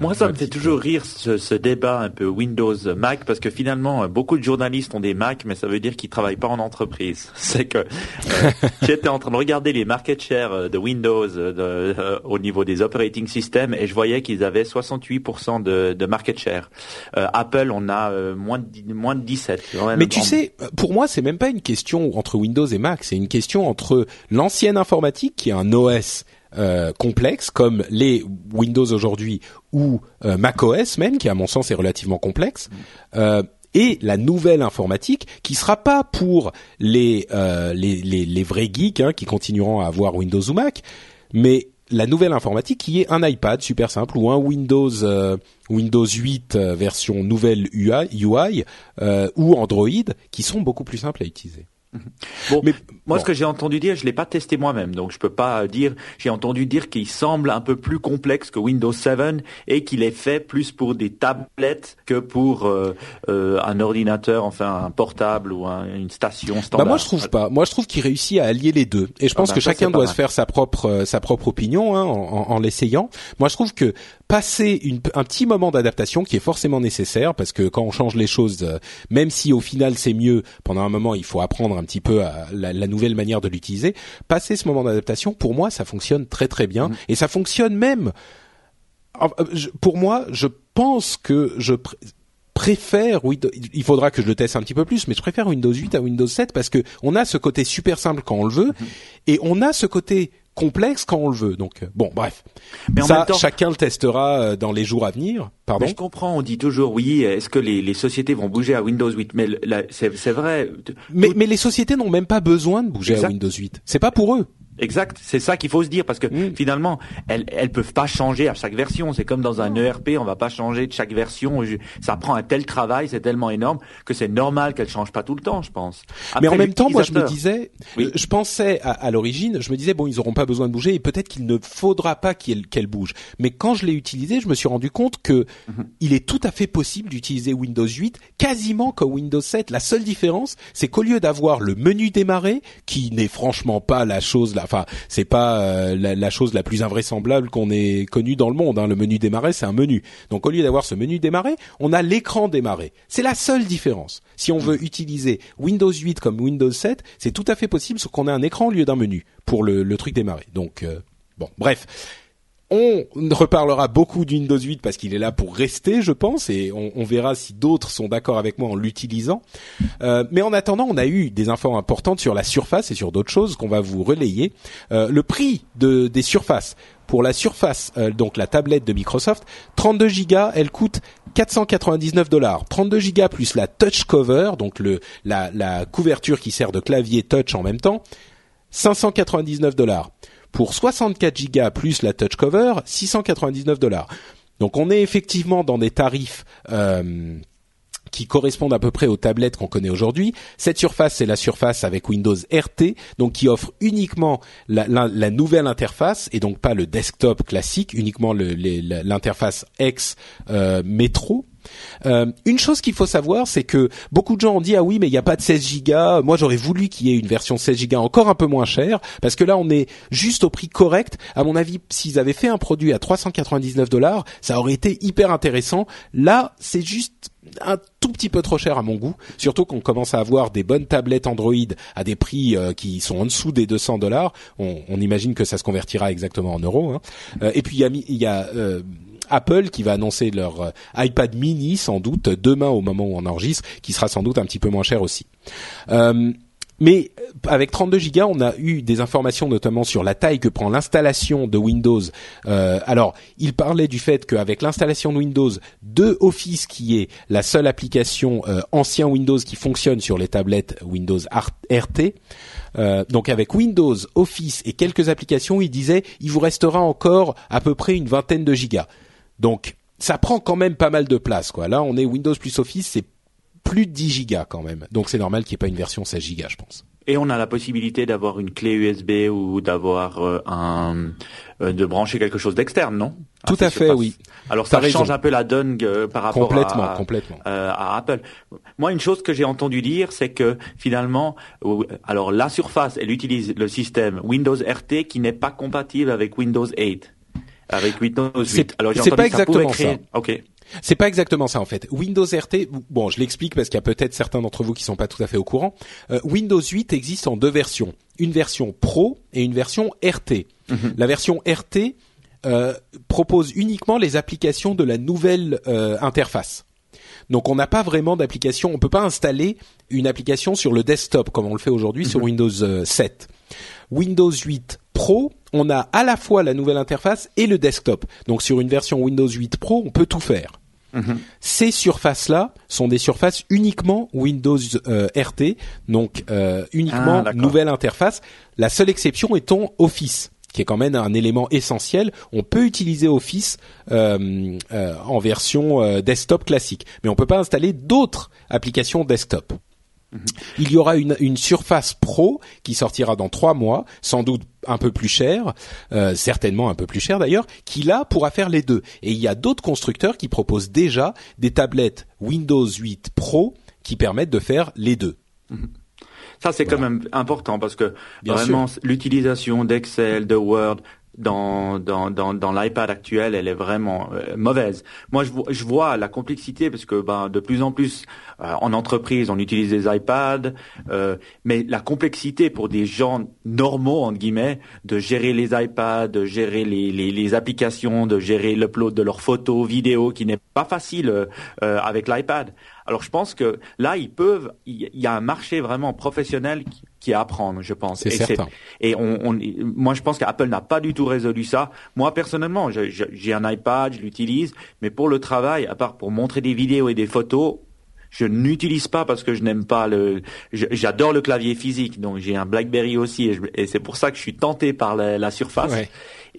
Moi, ça me fait toujours rire ce, ce, débat un peu Windows Mac parce que finalement, beaucoup de journalistes ont des Mac, mais ça veut dire qu'ils travaillent pas en entreprise. C'est que euh, j'étais en train de regarder les market share euh, de Windows euh, de, au niveau des operating systems et je voyais qu'ils avaient 68% de, de, market share. Apple, on a moins de moins de 17. Mais tu sais, pour moi, c'est même pas une question entre Windows et Mac, c'est une question entre l'ancienne informatique qui est un OS euh, complexes comme les Windows aujourd'hui ou euh, macOS même, qui à mon sens est relativement complexe. Euh, et la nouvelle informatique qui sera pas pour les euh, les, les, vrais geeks hein, qui continueront à avoir Windows ou Mac, mais la nouvelle informatique qui est un iPad super simple ou un Windows Windows 8 version nouvelle UI, UI ou Android qui sont beaucoup plus simples à utiliser. Bon, mais moi, ce que j'ai entendu dire, je l'ai pas testé moi-même, donc je peux pas dire. J'ai entendu dire qu'il semble un peu plus complexe que Windows 7 et qu'il est fait plus pour des tablettes que pour euh, euh, un ordinateur, enfin un portable ou une station standard. Bah moi, je trouve pas. Moi, je trouve qu'il réussit à allier les deux, et je pense ah bah que chacun doit se faire sa propre euh, sa propre opinion hein, en, en l'essayant. Moi, je trouve que passer une, un petit moment d'adaptation qui est forcément nécessaire parce que quand on change les choses, même si au final c'est mieux, pendant un moment il faut apprendre un petit peu à la, la nouvelle manière de l'utiliser. Passer ce moment d'adaptation, pour moi, ça fonctionne très très bien mm. et ça fonctionne même. Euh, pour moi, je pense que je préfère il faudra que je le teste un petit peu plus mais je préfère Windows 8 à Windows 7 parce que on a ce côté super simple quand on le veut mm-hmm. et on a ce côté complexe quand on le veut. Donc euh, bon, bref. Mais ça, chacun le testera euh, dans les jours à venir. Pardon. je comprends. On dit toujours oui. Est-ce que les, les, sociétés vont bouger à Windows 8 Mais c'est vrai. Mais, mais les sociétés n'ont même pas besoin de bouger à Windows 8. C'est pas pour eux. Exact, c'est ça qu'il faut se dire parce que mm. finalement, elles elles peuvent pas changer à chaque version. C'est comme dans un ERP, on va pas changer de chaque version. Ça prend un tel travail, c'est tellement énorme que c'est normal qu'elles changent pas tout le temps, je pense. Mais en même temps, moi je me disais, je pensais à, l'origine, je me disais bon, ils auront pas besoin de bouger et peut-être qu'il ne faudra pas qu'elles bougent. Mais quand je l'ai utilisé, je me suis rendu compte que mm-hmm. il est tout à fait possible d'utiliser Windows 8 quasiment comme Windows 7. La seule différence, c'est qu'au lieu d'avoir le menu démarrer, qui n'est franchement pas la chose là enfin c'est pas euh, la, chose la plus invraisemblable qu'on ait connue dans le monde. Hein. Le menu démarrer, c'est un menu. Donc au lieu d'avoir ce menu démarrer, on a l'écran démarrer. C'est la seule différence. Si on veut mm. utiliser Windows 8 comme Windows 7, c'est tout à fait possible, sauf qu'on a un écran au lieu d'un menu pour le, truc démarrer. Donc euh, bon, bref. On reparlera beaucoup du Windows 8 parce qu'il est là pour rester, je pense, et on, verra si d'autres sont d'accord avec moi en l'utilisant. Euh, mais en attendant, on a eu des infos importantes sur la surface et sur d'autres choses qu'on va vous relayer. Euh, le prix de, des surfaces pour la surface, euh, donc la tablette de Microsoft, 32 Go, elle coûte 499 dollars. 32 Go plus la touch cover, donc la, la couverture qui sert de clavier touch en même temps, 599 dollars. Pour 64 Go plus la touch cover, 699 dollars. Donc on est effectivement dans des tarifs euh, qui correspondent à peu près aux tablettes qu'on connaît aujourd'hui. Cette surface, c'est la surface avec Windows RT, donc qui offre uniquement la, nouvelle interface et donc pas le desktop classique, uniquement l'interface X euh, Metro euh, une chose qu'il faut savoir, c'est que beaucoup de gens ont dit ah oui mais il n'y a pas de 16 gigas. Moi j'aurais voulu qu'il y ait une version 16 gigas encore un peu moins chère parce que là on est juste au prix correct. À mon avis, s'ils avaient fait un produit à 399 dollars, ça aurait été hyper intéressant. Là, c'est juste un tout petit peu trop cher à mon goût, surtout qu'on commence à avoir des bonnes tablettes Android à des prix euh, qui sont en dessous des 200 dollars. On, imagine que ça se convertira exactement en euros. Hein. Euh, et puis il y a, y a Apple qui va annoncer leur euh, iPad mini sans doute demain au moment où on enregistre, qui sera sans doute un petit peu moins cher aussi. Euh, mais euh, avec 32 gigas, on a eu des informations notamment sur la taille que prend l'installation de Windows. Alors, il parlait du fait qu'avec l'installation de Windows de Office, qui est la seule application euh, ancien Windows qui fonctionne sur les tablettes Windows RT, donc avec Windows, Office et quelques applications, il disait il vous restera encore à peu près une vingtaine de gigas. Donc ça prend quand même pas mal de place, quoi. Là, on est Windows plus Office, c'est plus de 10 gigas quand même. Donc c'est normal qu'il n'y ait pas une version 16 gigas, je pense. Et on a la possibilité d'avoir une clé USB ou d'avoir euh, un euh, de brancher quelque chose d'externe, non? Tout à fait, oui. Alors ça change un peu la donne euh, par rapport complètement, à, complètement. à Apple. Moi, une chose que j'ai entendu dire, c'est que finalement, alors la Surface, elle utilise le système Windows RT qui n'est pas compatible avec Windows 8 avec Windows 8. Alors c'est pas exactement ça. Ok. C'est pas exactement ça en fait. Windows RT, bon, je l'explique parce qu'il y a peut-être certains d'entre vous qui sont pas tout à fait au courant. Euh, Windows 8 existe en deux versions, une version Pro et une version RT. Mhm. La version RT euh, propose uniquement les applications de la nouvelle euh, interface. Donc on n'a pas vraiment d'application, on peut pas installer une application sur le desktop comme on le fait aujourd'hui sur mhm. Windows 7. Windows 8 Pro, on a à la fois la nouvelle interface et le desktop. Donc sur une version Windows 8 Pro, on peut tout faire. Mhm. Ces surfaces-là sont des surfaces uniquement Windows euh, RT, donc euh, uniquement ah, nouvelle interface. La seule exception étant Office qui est quand même un élément essentiel. On peut utiliser Office euh, en version desktop classique, mais on peut pas installer d'autres applications desktop. Il y aura une, une, Surface Pro qui sortira dans trois mois, sans doute un peu plus cher, euh, certainement un peu plus cher d'ailleurs, qui là pourra faire les deux. Et il y a d'autres constructeurs qui proposent déjà des tablettes Windows 8 Pro qui permettent de faire les deux. Ça, c'est quand même important parce que vraiment l'utilisation d'Excel, de Word, dans, dans, dans, dans l'iPad actuel, elle est vraiment euh, mauvaise. Moi, je, je, vois la complexité parce que ben, de plus en plus euh, en entreprise, on utilise des iPads, euh, mais la complexité pour des gens normaux, entre guillemets, de gérer les iPads, de gérer les, les, les applications, de gérer l'upload de leurs photos, vidéos, qui n'est pas facile avec l'iPad. Alors je pense que là, ils peuvent, il y a un marché vraiment professionnel qui, qui est à prendre, je pense. C'est certain. Et on, on, moi, je pense qu'Apple n'a pas du tout résolu ça. Moi, personnellement, j'ai un iPad, je l'utilise, mais pour le travail, à part pour montrer des vidéos et des photos, je n'utilise pas parce que je n'aime pas le. J'adore le clavier physique, donc j'ai un BlackBerry aussi, et, c'est pour ça que je suis tenté par la, la surface. Ouais.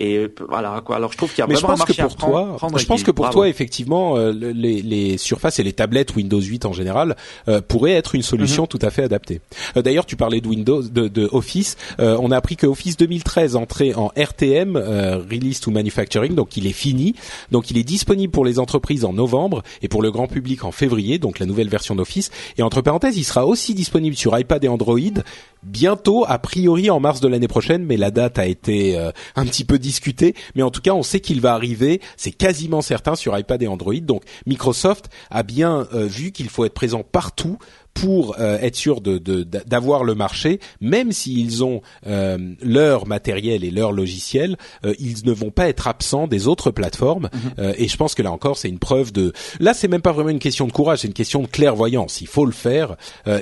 Et voilà quoi. Alors je trouve qu'il y a Mais vraiment je pense un marché que pour toi, je pense que pour toi effectivement euh, les, les surfaces et les tablettes Windows 8 en général euh, pourraient être une solution mhm. tout à fait adaptée. Euh, D'ailleurs, tu parlais de Windows, de, de Office. Euh, on a appris que Office 2013 entrait en RTM, Release to Manufacturing, donc il est fini. Donc il est disponible pour les entreprises en novembre et pour le grand public en février, donc la nouvelle version d'Office. Et entre parenthèses, il sera aussi disponible sur iPad et Android bientôt, a priori en mars de l'année prochaine, mais la date a été euh, un petit peu Mais en tout cas, on sait qu'il va arriver, c'est quasiment certain sur iPad et Android. Donc Microsoft a bien euh, vu qu'il faut être présent partout pour euh, être sûr de, d'avoir le marché, même s'ils ont euh, leur matériel et leur logiciel, euh, ils ne vont pas être absents des autres plateformes. Mhm. et je pense que là encore, c'est une preuve de. Là, c'est même pas vraiment une question de courage, c'est une question de clairvoyance. Il faut le faire.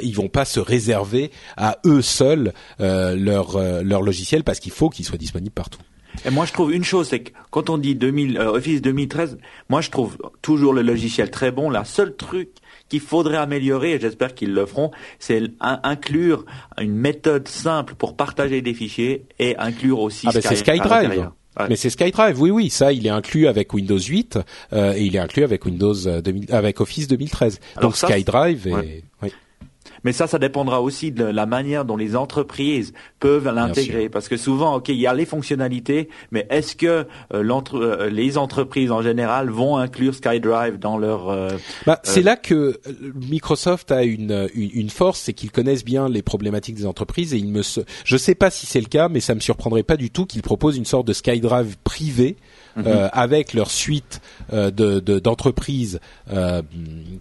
ils vont pas se réserver à eux seuls leur leur logiciel parce qu'il faut qu'il soit disponible partout. Et moi, je trouve une chose, c'est que quand on dit 2000, Office 2013, moi, je trouve toujours le logiciel très bon. La seule truc qu'il faudrait améliorer, et j'espère qu'ils le feront, c'est inclure une méthode simple pour partager des fichiers et inclure aussi ah ben c'est SkyDrive. Mais c'est SkyDrive, oui, oui, ça, il est inclus avec Windows 8 euh, et il est inclus avec Windows 2000, euh, avec Office 2013. Donc SkyDrive est, oui. Mais ça, ça dépendra aussi de la manière dont les entreprises peuvent l'intégrer. Parce que souvent, ok, il y a les fonctionnalités, mais est-ce que euh, euh, les entreprises en général vont inclure SkyDrive dans leur... Euh, bah, c'est là que Microsoft a une, une, force, c'est qu'ils connaissent bien les problématiques des entreprises et il me... Je sais pas si c'est le cas, mais ça me surprendrait pas du tout qu'ils proposent une sorte de SkyDrive privé Mhm. Euh, avec leur suite euh, de d'entreprises euh,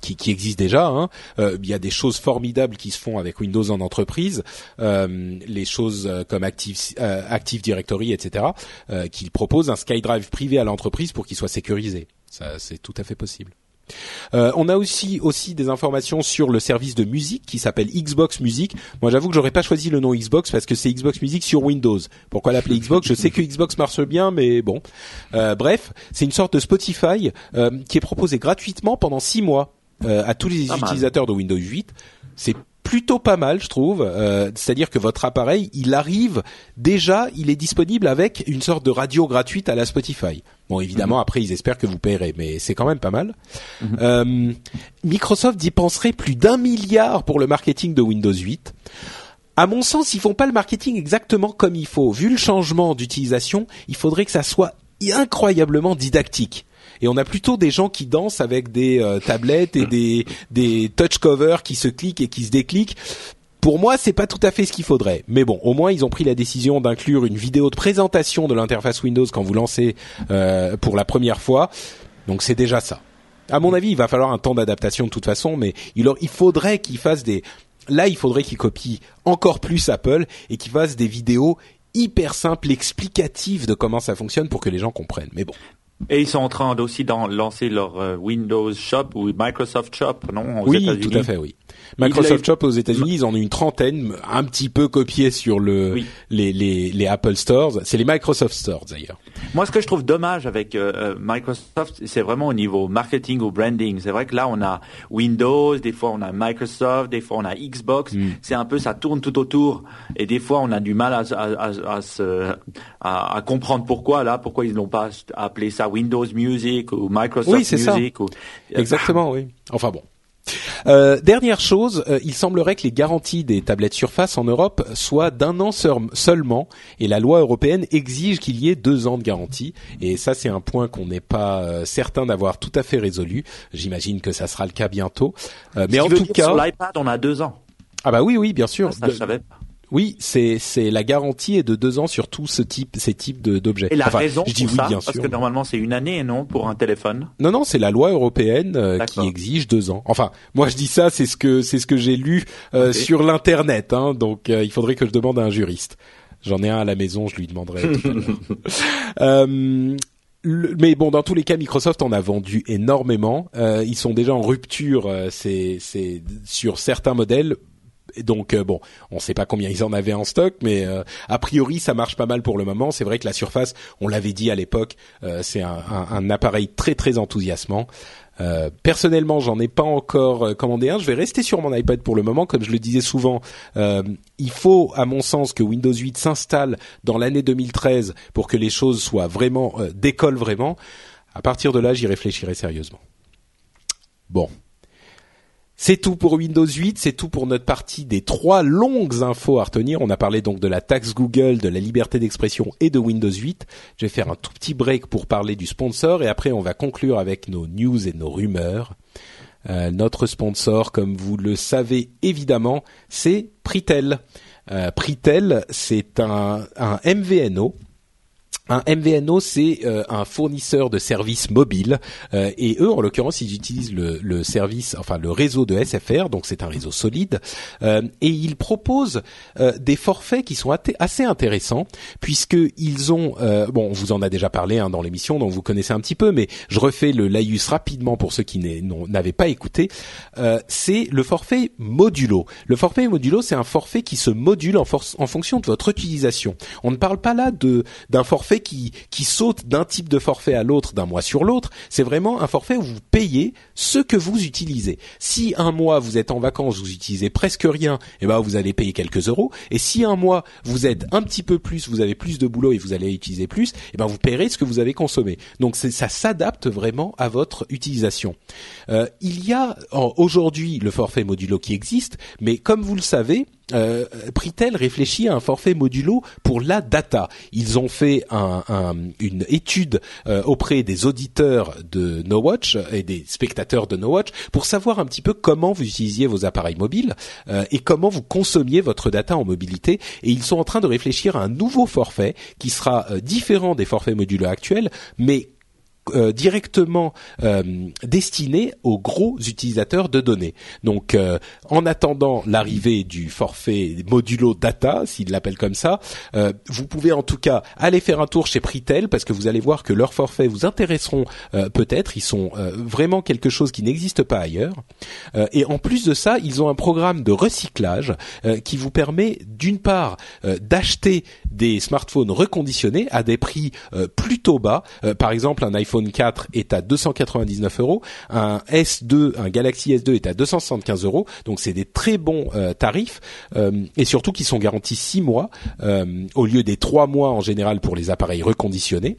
qui, qui existent déjà. Hein. Il y a des choses formidables qui se font avec Windows en entreprise, les choses comme Active, Active Directory, etc. qu'ils proposent un SkyDrive privé à l'entreprise pour qu'il soit sécurisé. Ça, c'est tout à fait possible. Euh, on a aussi aussi des informations sur le service de musique qui s'appelle Xbox Music. Moi, j'avoue que j'aurais pas choisi le nom Xbox parce que c'est Xbox Music sur Windows. Pourquoi l'appeler Xbox? Je sais que Xbox marche bien, mais bon. Euh, bref, c'est une sorte de Spotify euh, qui est proposé gratuitement pendant six mois euh, à tous les utilisateurs de Windows 8. C'est plutôt pas mal, je trouve. Euh, C'est-à-dire que votre appareil, il arrive déjà, il est disponible avec une sorte de radio gratuite à la Spotify. Bon, évidemment, après, ils espèrent que vous paierez, mais c'est quand même pas mal. Euh, Microsoft y penserait plus d'un milliard pour le marketing de Windows 8. À mon sens, ils font pas le marketing exactement comme il faut. Vu le changement d'utilisation, il faudrait que ça soit incroyablement didactique. Et on a plutôt des gens qui dansent avec des euh, tablettes et des, des touch covers qui se cliquent et qui se décliquent. Pour moi, c'est pas tout à fait ce qu'il faudrait. Mais bon, au moins ils ont pris la décision d'inclure une vidéo de présentation de l'interface Windows quand vous lancez euh, pour la première fois. Donc c'est déjà ça. À mon avis, il va falloir un temps d'adaptation de toute façon, mais il, il faudrait qu'ils fassent des. Là, il faudrait qu'ils copient encore plus Apple et qu'ils fassent des vidéos hyper simples, explicatives de comment ça fonctionne pour que les gens comprennent. Mais bon. Et ils sont en train aussi de lancer leur euh, Windows Shop ou Microsoft Shop, non aux oui, tout à fait, oui. Microsoft Shop aux États-Unis, ils en ont une trentaine, un petit peu copiés sur le Oui. les, les les Apple Stores. C'est les Microsoft Stores d'ailleurs. Moi, ce que je trouve dommage avec euh, euh, Microsoft, c'est vraiment au niveau marketing ou branding. C'est vrai que là, on a Windows, des fois on a Microsoft, des fois on a Xbox. Mm. C'est un peu, ça tourne tout autour. Et des fois, on a du mal à, à, à, à se, à, à comprendre pourquoi là, pourquoi ils n'ont pas appelé ça Windows Music ou Microsoft Oui, c'est ça. Music. Ou... Exactement, oui. Enfin bon. Euh, dernière chose, euh, il semblerait que les garanties des tablettes Surface en Europe soient d'un an seul- seulement, et la loi européenne exige qu'il y ait deux ans de garantie. Et ça, c'est un point qu'on n'est pas euh, certain d'avoir tout à fait résolu. J'imagine que ça sera le cas bientôt. Euh, mais en tout cas, sur l'iPad, on a deux ans. ah bah oui, oui, bien sûr. Ça, je savais pas. Oui, c'est c'est la garantie est de deux ans sur tout ce type ces types d'objets. Et la Enfin, raison je dis pour oui, ça, bien parce sûr. que normalement c'est une année, non, pour un téléphone? Non, non, c'est la loi européenne euh, qui exige deux ans. Enfin, moi je dis ça, c'est ce que c'est ce que j'ai lu euh, sur l'internet. Hein, donc euh, il faudrait que je demande à un juriste. J'en ai un à la maison, je lui demanderai tout à l'heure. Le- mais bon, dans tous les cas, Microsoft en a vendu énormément. Euh, ils sont déjà en rupture, euh, c'est c'est sur certains modèles. Donc euh, bon, on ne sait pas combien ils en avaient en stock, mais euh, a priori ça marche pas mal pour le moment. C'est vrai que la Surface, on l'avait dit à l'époque, euh, c'est un, un- appareil très très enthousiasmant. Euh, personnellement, j'en ai pas encore commandé un. Je vais rester sur mon iPad pour le moment, comme je le disais souvent. il faut, à mon sens, que Windows 8 s'installe dans l'année 2013 pour que les choses soient vraiment décollent vraiment. À partir de là, j'y réfléchirai sérieusement. Bon. C'est tout pour Windows 8, c'est tout pour notre partie des trois longues infos à retenir. On a parlé donc de la taxe Google, de la liberté d'expression et de Windows 8. Je vais faire un tout petit break pour parler du sponsor et après on va conclure avec nos news et nos rumeurs. Euh, notre sponsor, comme vous le savez évidemment, c'est Pritel. Euh, Pritel, c'est un, un MVNO. Un MVNO, c'est euh, un fournisseur de services mobiles euh, et eux, en l'occurrence, ils utilisent le, service, enfin le réseau de SFR, donc c'est un réseau solide, euh, et ils proposent des forfaits qui sont assez intéressants puisque ils ont, bon, on vous en a déjà parlé hein, dans l'émission, donc vous connaissez un petit peu, mais je refais le laïus rapidement pour ceux qui n'avaient pas écouté. C'est le forfait modulo. Le forfait modulo, c'est un forfait qui se module en, en fonction de votre utilisation. On ne parle pas là d'un forfait qui qui saute d'un type de forfait à l'autre d'un mois sur l'autre. C'est vraiment un forfait où vous payez ce que vous utilisez. Si un mois vous êtes en vacances, vous utilisez presque rien, et ben vous allez payer quelques euros. Et si un mois vous êtes un petit peu plus, vous avez plus de boulot et vous allez utiliser plus, et ben vous paierez ce que vous avez consommé. Donc ça s'adapte vraiment à votre utilisation. Euh, il y a aujourd'hui le forfait modulo qui existe, mais comme vous le savez, euh, Pritel réfléchit à un forfait modulo pour la data. Ils ont fait un- un- une étude euh, auprès des auditeurs de No Watch et des spectateurs de No Watch pour savoir un petit peu comment vous utilisiez vos appareils mobiles euh, et comment vous consommiez votre data en mobilité. Et ils sont en train de réfléchir à un nouveau forfait qui sera euh, différent des forfaits modulo actuels, mais euh, directement euh, destiné aux gros utilisateurs de données. Donc, euh, en attendant l'arrivée du forfait modulo data, s'ils l'appellent comme ça, vous pouvez en tout cas aller faire un tour chez Pritel parce que vous allez voir que leurs forfaits vous intéresseront peut-être. Ils sont vraiment quelque chose qui n'existe pas ailleurs. et en plus de ça, ils ont un programme de recyclage qui vous permet d'une part d'acheter des smartphones reconditionnés à des prix plutôt bas. par exemple, un iPhone 4 est à 299 euros, un S2, un Galaxy S2 est à 275 euros, donc c'est des très bons euh, tarifs euh, et surtout qui sont garantis 6 mois euh, au lieu des 3 mois en général pour les appareils reconditionnés.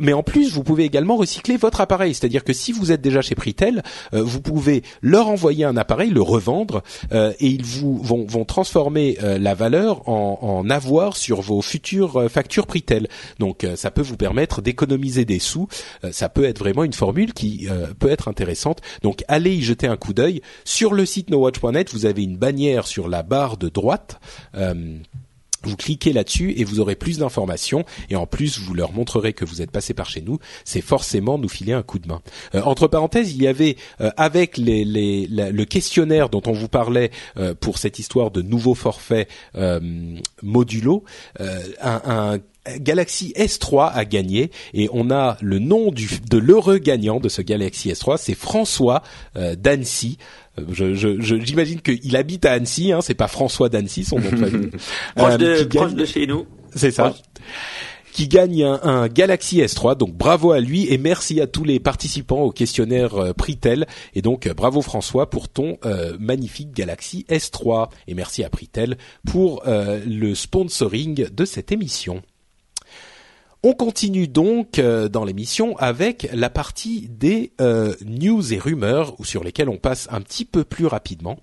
mais en plus, vous pouvez également recycler votre appareil, c'est-à-dire que si vous êtes déjà chez Pritel, vous pouvez leur envoyer un appareil, le revendre et ils vous vont, vont transformer la valeur en, en avoir sur vos futures factures Pritel. Donc ça peut vous permettre d'économiser des sous ça peut être vraiment une formule qui euh, peut être intéressante. Donc allez y jeter un coup d'œil. Sur le site nowatch.net, vous avez une bannière sur la barre de droite. Euh, vous cliquez là-dessus et vous aurez plus d'informations et en plus vous leur montrerez que vous êtes passé par chez nous. C'est forcément nous filer un coup de main. Euh, entre parenthèses, il y avait avec le questionnaire dont on vous parlait pour cette histoire de nouveaux forfaits modulo, un, un Galaxy S3 a gagné et on a le nom du, de l'heureux gagnant de ce Galaxy S3, c'est François euh, d'Annecy. Euh, je, j'imagine qu'il habite à Annecy, hein, c'est pas François d'Annecy son nom de famille. proche, de, proche de chez nous. C'est ça. Qui gagne un, Galaxy S3, donc bravo à lui et merci à tous les participants au questionnaire euh, Pritel et donc bravo François pour ton magnifique Galaxy S3 et merci à Pritel pour le sponsoring de cette émission. On continue donc euh, dans l'émission avec la partie des euh, news et rumeurs sur lesquelles on passe un petit peu plus rapidement.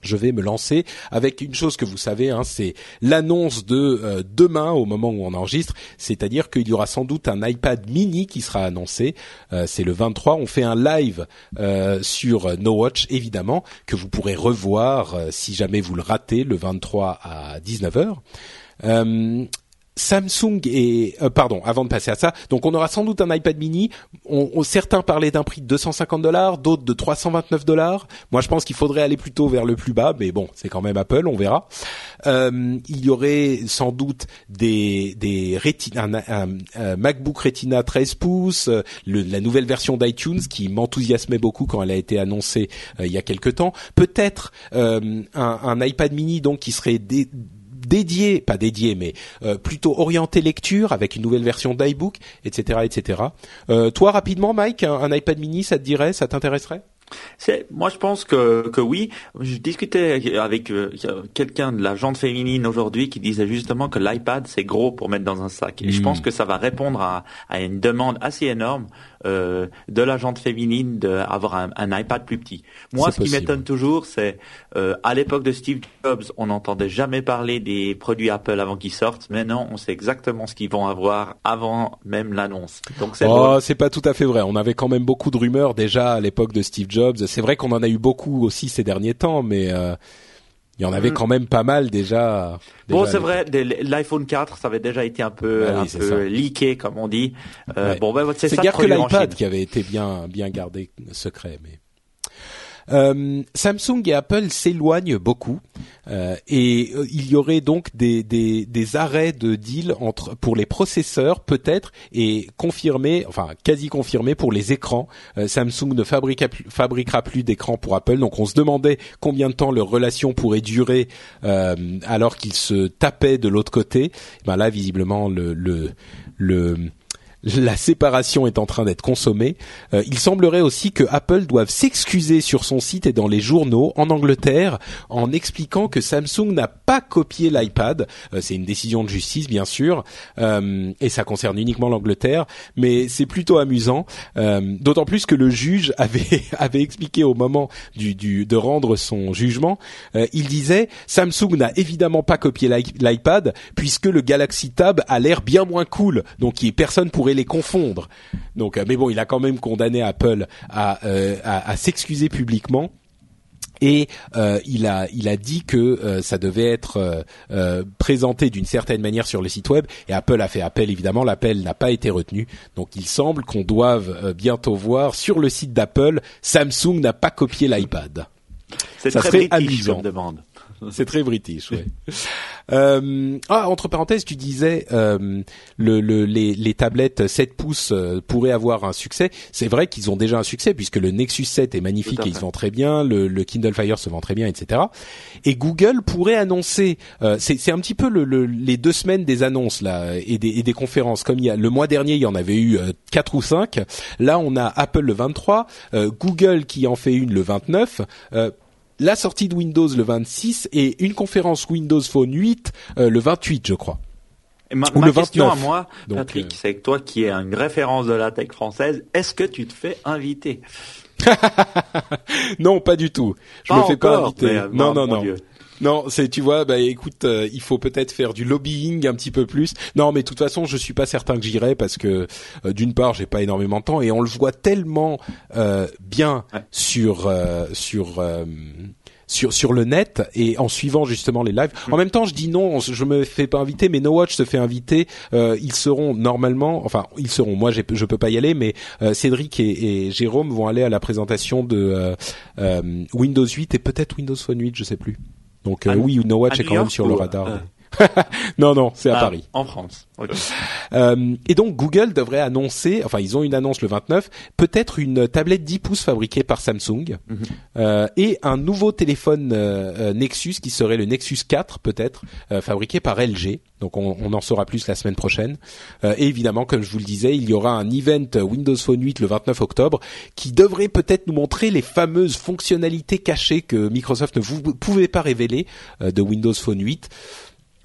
Je vais me lancer avec une chose que vous savez, hein, c'est l'annonce de euh, demain au moment où on enregistre, c'est-à-dire qu'il y aura sans doute un iPad mini qui sera annoncé. c'est le 23. On fait un live sur No Watch évidemment que vous pourrez revoir si jamais vous le ratez le 23 à 19h. Samsung et euh, pardon, avant de passer à ça, donc on aura sans doute un iPad mini. On, certains parlaient d'un prix de 250 dollars, d'autres de 329 dollars. Moi, je pense qu'il faudrait aller plutôt vers le plus bas, mais bon, c'est quand même Apple, on verra. Euh, il y aurait sans doute des des Retina, un, MacBook Retina 13 pouces, euh, la nouvelle version d'iTunes qui m'enthousiasmait beaucoup quand elle a été annoncée il y a quelque temps. Peut-être un, un, iPad mini donc qui serait des dédié, pas dédié, mais euh, plutôt orienté lecture avec une nouvelle version d'iBook, etc., etc. Euh, toi, rapidement, Mike, un, iPad mini, ça te dirait, ça t'intéresserait? C'est, moi, je pense que, que oui. Je discutais avec euh, quelqu'un de la jante féminine aujourd'hui qui disait justement que l'iPad c'est gros pour mettre dans un sac. Et je pense hmm. que ça va répondre à, à une demande assez énorme euh, de la jante féminine d'avoir un, un, iPad plus petit. Moi, ce qui m'étonne toujours, c'est euh, à l'époque de Steve Jobs, on n'entendait jamais parler des produits Apple avant qu'ils sortent. Maintenant, on sait exactement ce qu'ils vont avoir avant même l'annonce. Donc c'est oh, c'est pas tout à fait vrai. On avait quand même beaucoup de rumeurs déjà à l'époque de Steve Jobs. C'est vrai qu'on en a eu beaucoup aussi ces derniers temps, mais euh, il y en avait mm. quand même pas mal déjà. bon, c'est vrai, l'iPhone 4, ça avait déjà été un peu, bah un peu leaké, comme on dit. Euh, Bon, ben, c'est ça. C'est que l'iPad qui avait été bien, bien gardé secret, mais. Euh, Samsung et Apple s'éloignent beaucoup euh, et euh, il y aurait donc des, des, des, arrêts de deal entre pour les processeurs peut-être et confirmé, enfin quasi confirmé pour les écrans. Samsung ne fabriquera plus, fabriquera plus d'écrans pour Apple, donc on se demandait combien de temps leur relation pourrait durer alors qu'ils se tapaient de l'autre côté. Ben là, visiblement, le, le, le la séparation est en train d'être consommée. Euh, il semblerait aussi que Apple doive s'excuser sur son site et dans les journaux en Angleterre en expliquant que Samsung n'a pas copié l'iPad. Euh, c'est une décision de justice bien sûr euh, et ça concerne uniquement l'Angleterre, mais c'est plutôt amusant. D'autant plus que le juge avait avait expliqué au moment du, du de rendre son jugement, il disait Samsung n'a évidemment pas copié l'iPad puisque le Galaxy Tab a l'air bien moins cool, donc personne pourrait les confondre. Donc, euh, mais bon, il a quand même condamné Apple à, euh, à, s'excuser publiquement. et euh, il a il a dit que euh, ça devait être euh, présenté d'une certaine manière sur le site web et Apple a fait appel évidemment l'appel n'a pas été retenu donc il semble qu'on doive bientôt voir sur le site d'Apple Samsung n'a pas copié l'iPad C'est Ça très serait amusant. demande. c'est très british ouais. Euh, ah entre parenthèses tu disais euh, le, le, les, les tablettes 7 pouces euh, pourraient avoir un succès. C'est vrai qu'ils ont déjà un succès puisque le Nexus 7 est magnifique et il se vend très bien. Le, le Kindle Fire se vend très bien etc et Google pourrait annoncer euh, c'est un petit peu le, le- les deux semaines des annonces là et des, et des conférences. Comme il y a le mois dernier il y en avait eu euh, quatre ou cinq. Là on a Apple le 23 euh, Google qui en fait une le 29 euh, la sortie de Windows le 26 et une conférence Windows Phone 8 euh, le 28 je crois. Et ma Ou ma le question 29. à moi, Donc, Patrick, euh, c'est que toi qui es une référence de la tech française, est-ce que tu te fais inviter? Non pas du tout. Je Pas me fais pas inviter. mais, non non mon non. Dieu. Non, c'est tu vois, bah écoute, euh, il faut peut-être faire du lobbying un petit peu plus. Non, mais de toute façon, je suis pas certain que j'irai parce que euh, d'une part, j'ai pas énormément de temps et on le voit tellement euh, bien Ouais. sur euh, sur euh, sur sur le net et en suivant justement les lives. En même temps, je dis non, je me fais pas inviter, mais No Watch se fait inviter. Euh, ils seront normalement, enfin ils seront. Moi, je peux pas y aller, mais euh, Cédric et, et Jérôme vont aller à la présentation de euh, Windows 8 et peut-être Windows Phone 8, je sais plus. Donc euh, oui, No Watch est quand même sur ou, le radar. euh, non, non, c'est à Ah, Paris. En France. Euh, et donc Google devrait annoncer, enfin ils ont une annonce le 29, peut-être une tablette 10 pouces fabriquée par Samsung Mhm. euh, et un nouveau téléphone euh, Nexus qui serait le Nexus 4 peut-être fabriqué par LG. Donc on, on en saura plus la semaine prochaine. Et évidemment, comme je vous le disais, il y aura un event Windows Phone 8 le 29 octobre qui devrait peut-être nous montrer les fameuses fonctionnalités cachées que Microsoft ne vous pouvait pas révéler de Windows Phone 8.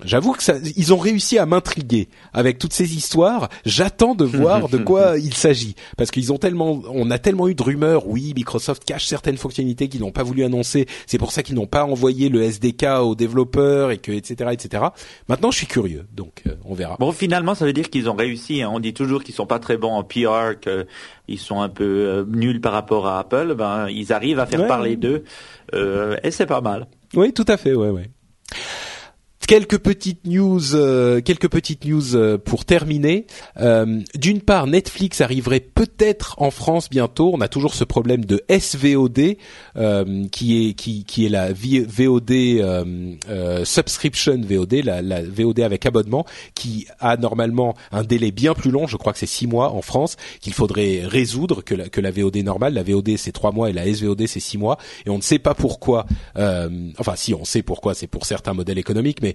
J'avoue que ça, ils ont réussi à m'intriguer avec toutes ces histoires. J'attends de voir de quoi il s'agit parce qu'ils ont tellement, on a tellement eu de rumeurs. Oui, Microsoft cache certaines fonctionnalités qu'ils n'ont pas voulu annoncer. C'est pour ça qu'ils n'ont pas envoyé le SDK aux développeurs et que etc etc. Maintenant, je suis curieux, donc euh, on verra. Bon, finalement, ça veut dire qu'ils ont réussi. hein. On dit toujours qu'ils sont pas très bons en PR, qu'ils sont un peu euh, nuls par rapport à Apple. Ben, ils arrivent à faire Ouais. parler d'eux, euh, et c'est pas mal. Oui, tout à fait, ouais, ouais. Quelques petites news, euh, quelques petites news euh, pour terminer. Euh, D'une part, Netflix arriverait peut-être en France bientôt. On a toujours ce problème de SVOD, euh, qui est qui, qui est la VOD euh, euh, subscription VOD, la, la VOD avec abonnement, qui a normalement un délai bien plus long. Je crois que c'est six mois en France qu'il faudrait résoudre que la, que la VOD normale. La VOD c'est trois mois et la SVOD c'est six mois. Et on ne sait pas pourquoi. enfin, si on sait pourquoi, c'est pour certains modèles économiques, mais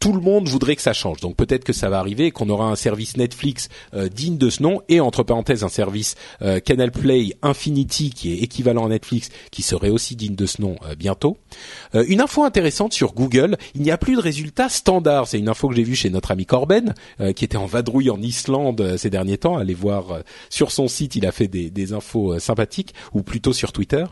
tout le monde voudrait que ça change. Donc peut-être que ça va arriver qu'on aura un service Netflix euh, digne de ce nom et entre parenthèses un service euh, Canal Play Infinity qui est équivalent à Netflix qui serait aussi digne de ce nom euh, bientôt. Euh, une info intéressante sur Google, il n'y a plus de résultats standards. C'est une info que j'ai vue chez notre ami Corben euh, qui était en vadrouille en Islande euh, ces derniers temps. Allez voir sur son site, il a fait des, des infos sympathiques ou plutôt sur Twitter.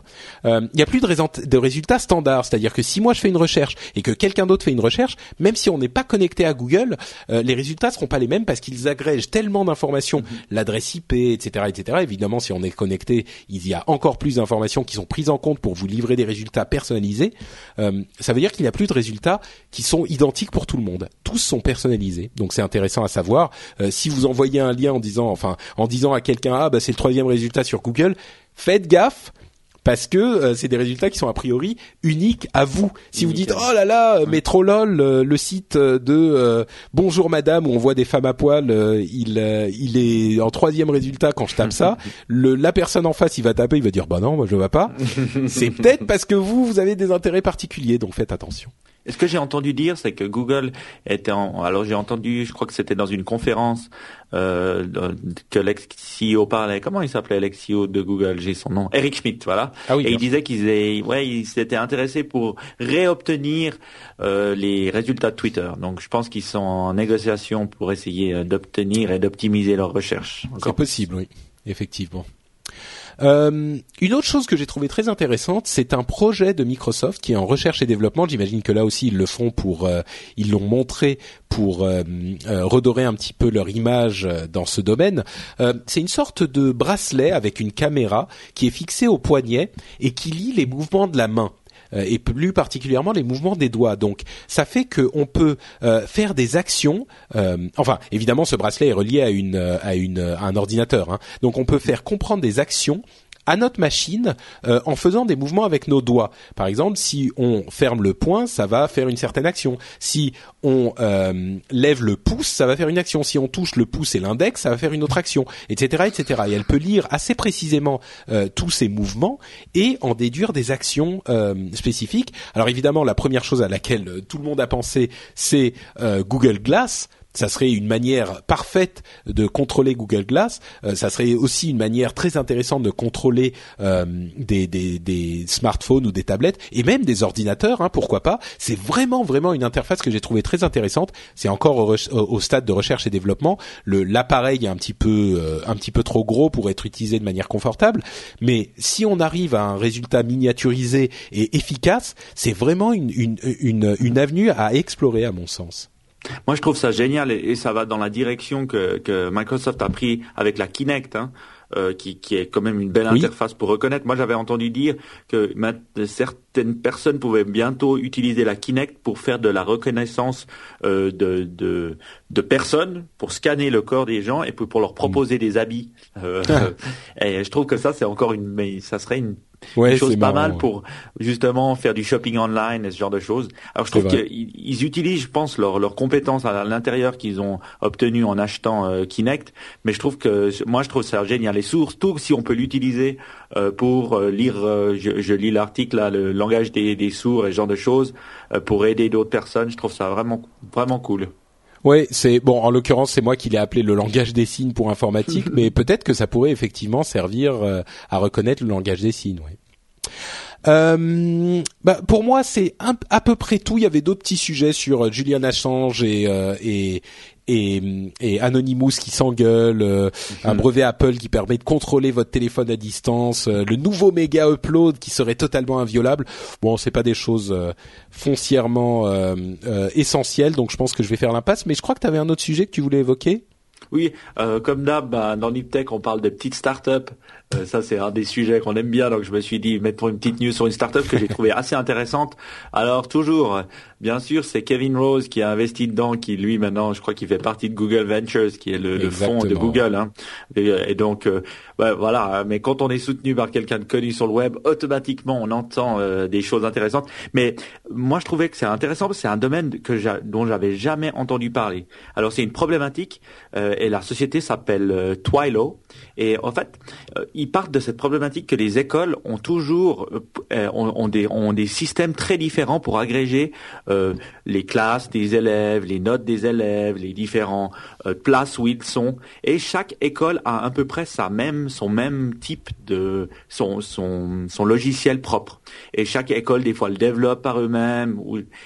Il n'y a plus de, de résultats standards, c'est-à-dire que si moi je fais une recherche et que quelqu'un d'autre fait une recherche, même si on n'est pas connecté à Google, euh, les résultats seront pas les mêmes parce qu'ils agrègent tellement d'informations, l'adresse IP, etc., etc. Évidemment, si on est connecté, il y a encore plus d'informations qui sont prises en compte pour vous livrer des résultats personnalisés. Euh, ça veut dire qu'il n'y a plus de résultats qui sont identiques pour tout le monde. Tous sont personnalisés, donc c'est intéressant à savoir. Euh, si vous envoyez un lien en disant, enfin, en disant à quelqu'un, ah bah c'est le troisième résultat sur Google, faites gaffe parce que euh, c'est des résultats qui sont a priori uniques à vous. Si vous dites oh là là, euh, Métrolol, euh, le site euh, de euh, Bonjour Madame où on voit des femmes à poil, euh, il euh, il est en troisième résultat quand je tape ça. Le, la personne en face, il va taper, il va dire bah non, moi je le vois pas. c'est peut-être parce que vous vous avez des intérêts particuliers, donc faites attention. Ce que j'ai entendu dire, c'est que Google était en... Alors j'ai entendu, je crois que c'était dans une conférence euh, que l'ex-CEO parlait. Comment il s'appelait l'ex-CEO de Google? J'ai son nom. Eric Schmidt, voilà. Ah oui, Et il disait qu'ils aient- ouais, ils s'étaient intéressés pour réobtenir euh, les résultats de Twitter. Donc je pense qu'ils sont en négociation pour essayer euh, d'obtenir et d'optimiser leurs recherches. C'est possible, oui, effectivement. Euh, une autre chose que j'ai trouvé très intéressante, c'est un projet de Microsoft qui est en recherche et développement. J'imagine que là aussi ils le font pour, euh, ils l'ont montré pour euh, redorer un petit peu leur image dans ce domaine. C'est une sorte de bracelet avec une caméra qui est fixée au poignet et qui lit les mouvements de la main. Et plus particulièrement les mouvements des doigts. Donc ça fait qu'on peut faire des actions. enfin, évidemment, ce bracelet est relié à une à une à un ordinateur. Hein. Donc on peut faire comprendre des actions à notre machine euh, en faisant des mouvements avec nos doigts. Par exemple, si on ferme le poing, ça va faire une certaine action. Si on euh, lève le pouce, ça va faire une action. Si on touche le pouce et l'index, ça va faire une autre action, etc., etc. Et elle peut lire assez précisément euh, tous ces mouvements et en déduire des actions spécifiques. Alors évidemment, la première chose à laquelle tout le monde a pensé, c'est Google Glass ça serait une manière parfaite de contrôler Google Glass. Euh, ça serait aussi une manière très intéressante de contrôler euh, des, smartphones ou des tablettes et même des ordinateurs. Hein, pourquoi pas C'est vraiment vraiment une interface que j'ai trouvée très intéressante. C'est encore au, au, stade de recherche et développement. L'appareil est un petit peu euh, un petit peu trop gros pour être utilisé de manière confortable, mais si on arrive à un résultat miniaturisé et efficace, c'est vraiment une, une, une, une avenue à explorer à mon sens. Moi, je trouve ça génial et, ça va dans la direction que, que, Microsoft a pris avec la Kinect. Hein. Euh, qui, qui, est quand même une belle interface pour reconnaître. Moi, j'avais entendu dire que certaines personnes pouvaient bientôt utiliser la Kinect pour faire de la reconnaissance euh, de, de, de, personnes, pour scanner le corps des gens et pour, pour leur proposer mm. des habits. Euh, et je trouve que ça, c'est encore une, mais ça serait une ouais, chose pas mal pour justement faire du shopping online et ce genre de choses. Alors je trouve qu'ils utilisent, je pense, leurs leur compétences à l'intérieur qu'ils ont obtenues en achetant euh, Kinect, mais je trouve que moi je trouve ça génial. Les sources, tout si on peut l'utiliser euh, pour euh, lire, je, je, lis l'article là, le langage des, des, sourds et ce genre de choses, pour aider d'autres personnes, je trouve ça vraiment vraiment cool. Oui, c'est bon. En l'occurrence, c'est moi qui l'ai appelé le langage des signes pour informatique, mais peut-être que ça pourrait effectivement servir euh, à reconnaître le langage des signes. Ouais. Euh, bah, pour moi, c'est à peu près tout. Il y avait d'autres petits sujets sur euh, Julian Assange et, euh, et, et, et Anonymous qui s'engueule, euh, un mhm. brevet Apple qui permet de contrôler votre téléphone à distance, euh, le nouveau méga upload qui serait totalement inviolable. Bon, c'est pas des choses euh, foncièrement essentielles, donc je pense que je vais faire l'impasse. Mais je crois que tu avais un autre sujet que tu voulais évoquer? Oui, comme d'hab, bah, dans Niptech, on parle de petites startups euh, ça, c'est un des sujets qu'on aime bien, donc je me suis dit mettre une petite news sur une startup que j'ai trouvée assez intéressante. Alors toujours, bien sûr, c'est Kevin Rose qui a investi dedans, qui lui maintenant, je crois qu'il fait partie de Google Ventures, qui est le, le fonds de Google. Hein. Et, donc, euh, bah, voilà. Mais quand on est soutenu par quelqu'un de connu sur le web, automatiquement, on entend euh, des choses intéressantes. Mais moi, je trouvais que c'est intéressant parce que c'est un domaine que dont j'avais jamais entendu parler. Alors, c'est une problématique et la société s'appelle Twilo. Et en fait, ils partent de cette problématique que les écoles ont toujours euh, ont, des, ont des systèmes très différents pour agréger euh, les classes des élèves, les notes des élèves, les différents euh, places où ils sont. Et chaque école a à peu près sa même, son même type de son, son, son logiciel propre. Et chaque école des fois le développe par eux-mêmes.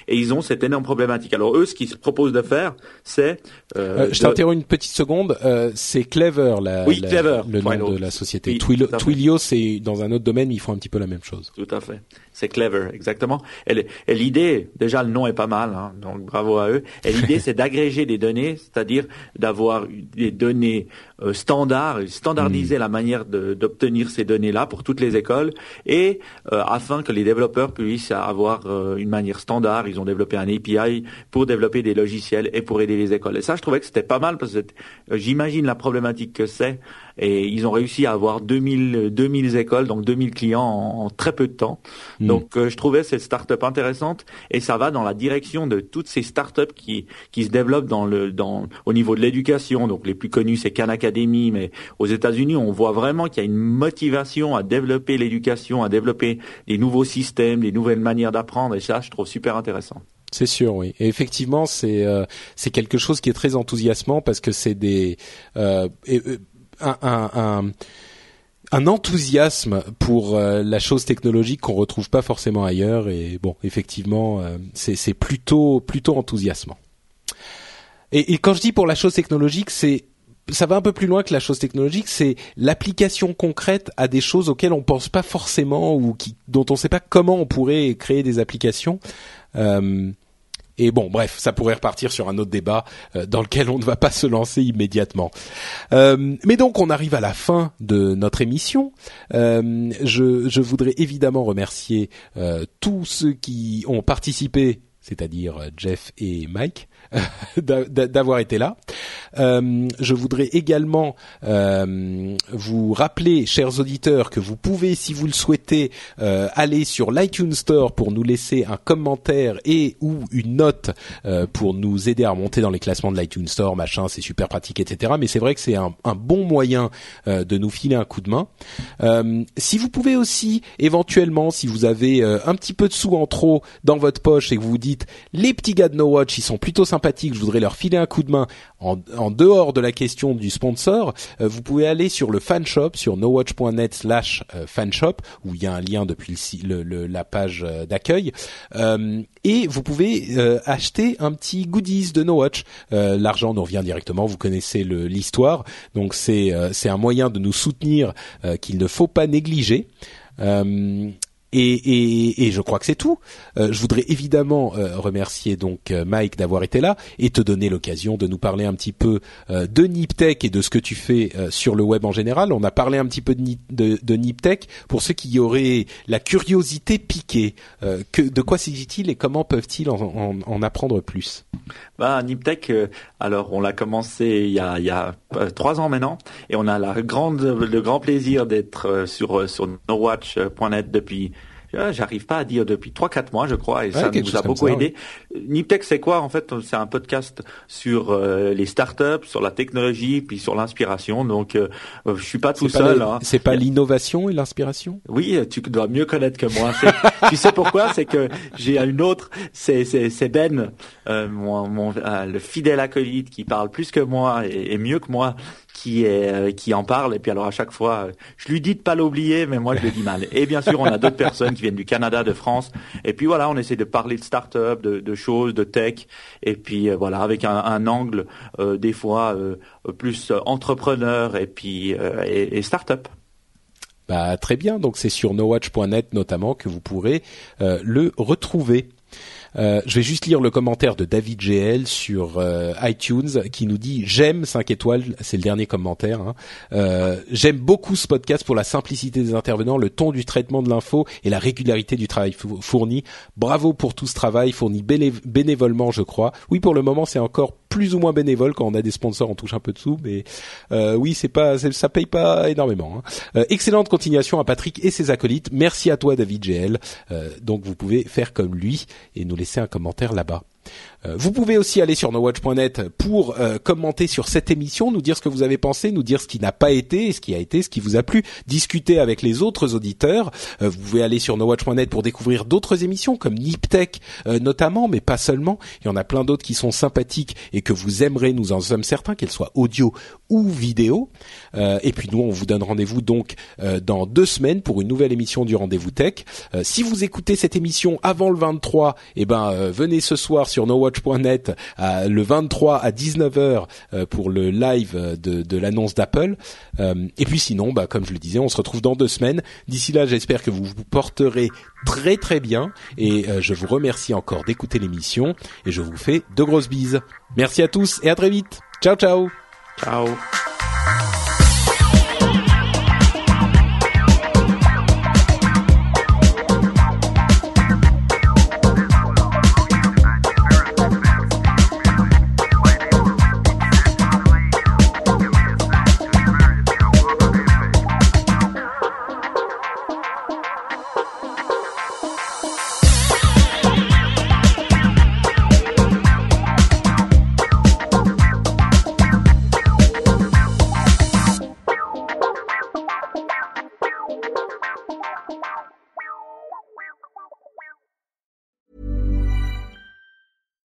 Et ils ont cette énorme problématique. Alors eux, ce qu'ils se proposent de faire, c'est je t'interromps une petite seconde. c'est Clever, la, oui, Clever, le nom de la société. Twilio, c'est dans un autre domaine, mais ils font un petit peu la même chose. Tout à fait. C'est clever, exactement. Et, l'idée, déjà le nom est pas mal, hein, donc bravo à eux. Et l'idée, c'est d'agréger des données, c'est-à-dire d'avoir des données euh, standards, standardiser hmm. la manière d'obtenir ces données-là pour toutes les écoles, et euh, afin que les développeurs puissent avoir euh, une manière standard. Ils ont développé un API pour développer des logiciels et pour aider les écoles. Et ça, je trouvais que c'était pas mal parce que j'imagine la problématique que c'est et ils ont réussi à avoir 2000, 2000 écoles, donc 2000 clients en, très peu de temps. Hmm. Donc euh, je trouvais cette start-up intéressante et ça va dans la direction de toutes ces start-up qui, qui se développent dans le, dans, au niveau de l'éducation. Donc les plus connus c'est Khan Academy, mais aux États-Unis on voit vraiment qu'il y a une motivation à développer l'éducation, à développer des nouveaux systèmes, des nouvelles manières d'apprendre et ça je trouve super intéressant. C'est sûr, oui. Et effectivement, c'est euh, c'est quelque chose qui est très enthousiasmant parce que c'est des euh, euh un, un, enthousiasme pour euh, la chose technologique qu'on retrouve pas forcément ailleurs. Et bon, effectivement, euh, c'est plutôt plutôt enthousiasmant. Et, quand je dis pour la chose technologique, c'est ça va un peu plus loin que la chose technologique, c'est l'application concrète à des choses auxquelles on pense pas forcément ou dont on sait pas comment on pourrait créer des applications. Euh, Et bon, bref, ça pourrait repartir sur un autre débat euh, dans lequel on ne va pas se lancer immédiatement. Euh, mais donc, on arrive à la fin de notre émission. Euh, je, je, voudrais évidemment remercier tous ceux qui ont participé, c'est-à-dire Jeff et Mike, d'avoir été là. Euh, je voudrais également euh, vous rappeler, chers auditeurs, que vous pouvez, si vous le souhaitez, euh, aller sur l'iTunes Store pour nous laisser un commentaire et ou une note pour nous aider à remonter dans les classements de l'iTunes Store, machin, c'est super pratique, etc. Mais c'est vrai que c'est un, bon moyen de nous filer un coup de main. si vous pouvez aussi, éventuellement, si vous avez un petit peu de sous en trop dans votre poche et que vous vous dites, les petits gars de No Watch, ils sont plutôt je voudrais leur filer un coup de main en, dehors de la question du sponsor, euh, vous pouvez aller sur le fanshop, sur nowatch.net slash euh, fanshop, où il y a un lien depuis le, la page euh, d'accueil, et vous pouvez acheter un petit goodies de NoWatch. L'argent nous revient directement, vous connaissez l'histoire, donc c'est c'est un moyen de nous soutenir qu'il ne faut pas négliger. Et, et, et, je crois que c'est tout. Euh, je voudrais évidemment euh, remercier donc euh, Mike d'avoir été là et te donner l'occasion de nous parler un petit peu de Niptech et de ce que tu fais sur le web en général. On a parlé un petit peu de, de, Niptech pour ceux qui auraient la curiosité piquée. que, de quoi s'agit-il et comment peuvent-ils en, en, en, apprendre plus? Bah, Niptech, alors on l'a commencé il y a, il y a trois ans maintenant et on a la grande, le grand plaisir d'être sur sur nowatch.net depuis j'arrive pas à dire depuis trois quatre mois, je crois, et ça nous a beaucoup aidé. Niptech, c'est quoi en fait C'est un podcast sur euh, les startups, sur la technologie, puis sur l'inspiration. Donc, euh, je suis pas tout seul. Hein. C'est pas l'innovation et l'inspiration? Oui, tu dois mieux connaître que moi. tu sais pourquoi? C'est que j'ai une autre. C'est c'est Ben, euh, mon, mon euh, le fidèle acolyte qui parle plus que moi et, et mieux que moi euh, qui en parle. Et puis alors à chaque fois je lui dis de pas l'oublier mais moi je le dis mal. Et bien sûr on a d'autres personnes qui viennent du Canada de France. Et puis voilà on essaie de parler de start-up de, choses de tech. Et puis euh, voilà avec un, angle euh, des fois plus entrepreneur et puis et, et start-up. Bah, très bien, donc c'est sur nowatch.net notamment que vous pourrez le retrouver. Euh, je vais juste lire le commentaire de David GL sur euh, iTunes qui nous dit j'aime 5 étoiles, c'est le dernier commentaire. Hein. Euh, j'aime beaucoup ce podcast pour la simplicité des intervenants, le ton du traitement de l'info et la régularité du travail fourni. Bravo pour tout ce travail fourni bénévolement, je crois. Oui, pour le moment, c'est encore plus ou moins bénévole quand on a des sponsors, on touche un peu de sous, mais oui, c'est pas, ça paye pas énormément. Hein. excellente continuation à Patrick et ses acolytes. Merci à toi, David GL. donc vous pouvez faire comme lui et nous laisser un commentaire là-bas. Euh, vous pouvez aussi aller sur nowatch.net pour euh, commenter sur cette émission, nous dire ce que vous avez pensé, nous dire ce qui n'a pas été, ce qui a été, ce qui vous a plu, discuter avec les autres auditeurs. Euh, vous pouvez aller sur nowatch.net pour découvrir d'autres émissions comme Niptech notamment, mais pas seulement. Il y en a plein d'autres qui sont sympathiques et que vous aimerez, nous en sommes certains, qu'elles soient audio ou vidéo. et puis nous, on vous donne rendez-vous donc dans deux semaines pour une nouvelle émission du Rendez-vous Tech. si vous écoutez cette émission avant le 23, eh ben venez ce soir sur nowatch.net le 23 à 19h euh, pour le live de, de l'annonce d'Apple. Euh, et puis sinon, bah, comme je le disais, on se retrouve dans deux semaines. D'ici là, j'espère que vous vous porterez très très bien et euh, je vous remercie encore d'écouter l'émission et je vous fais de grosses bises. Merci à tous et à très vite. Ciao ciao. Ciao.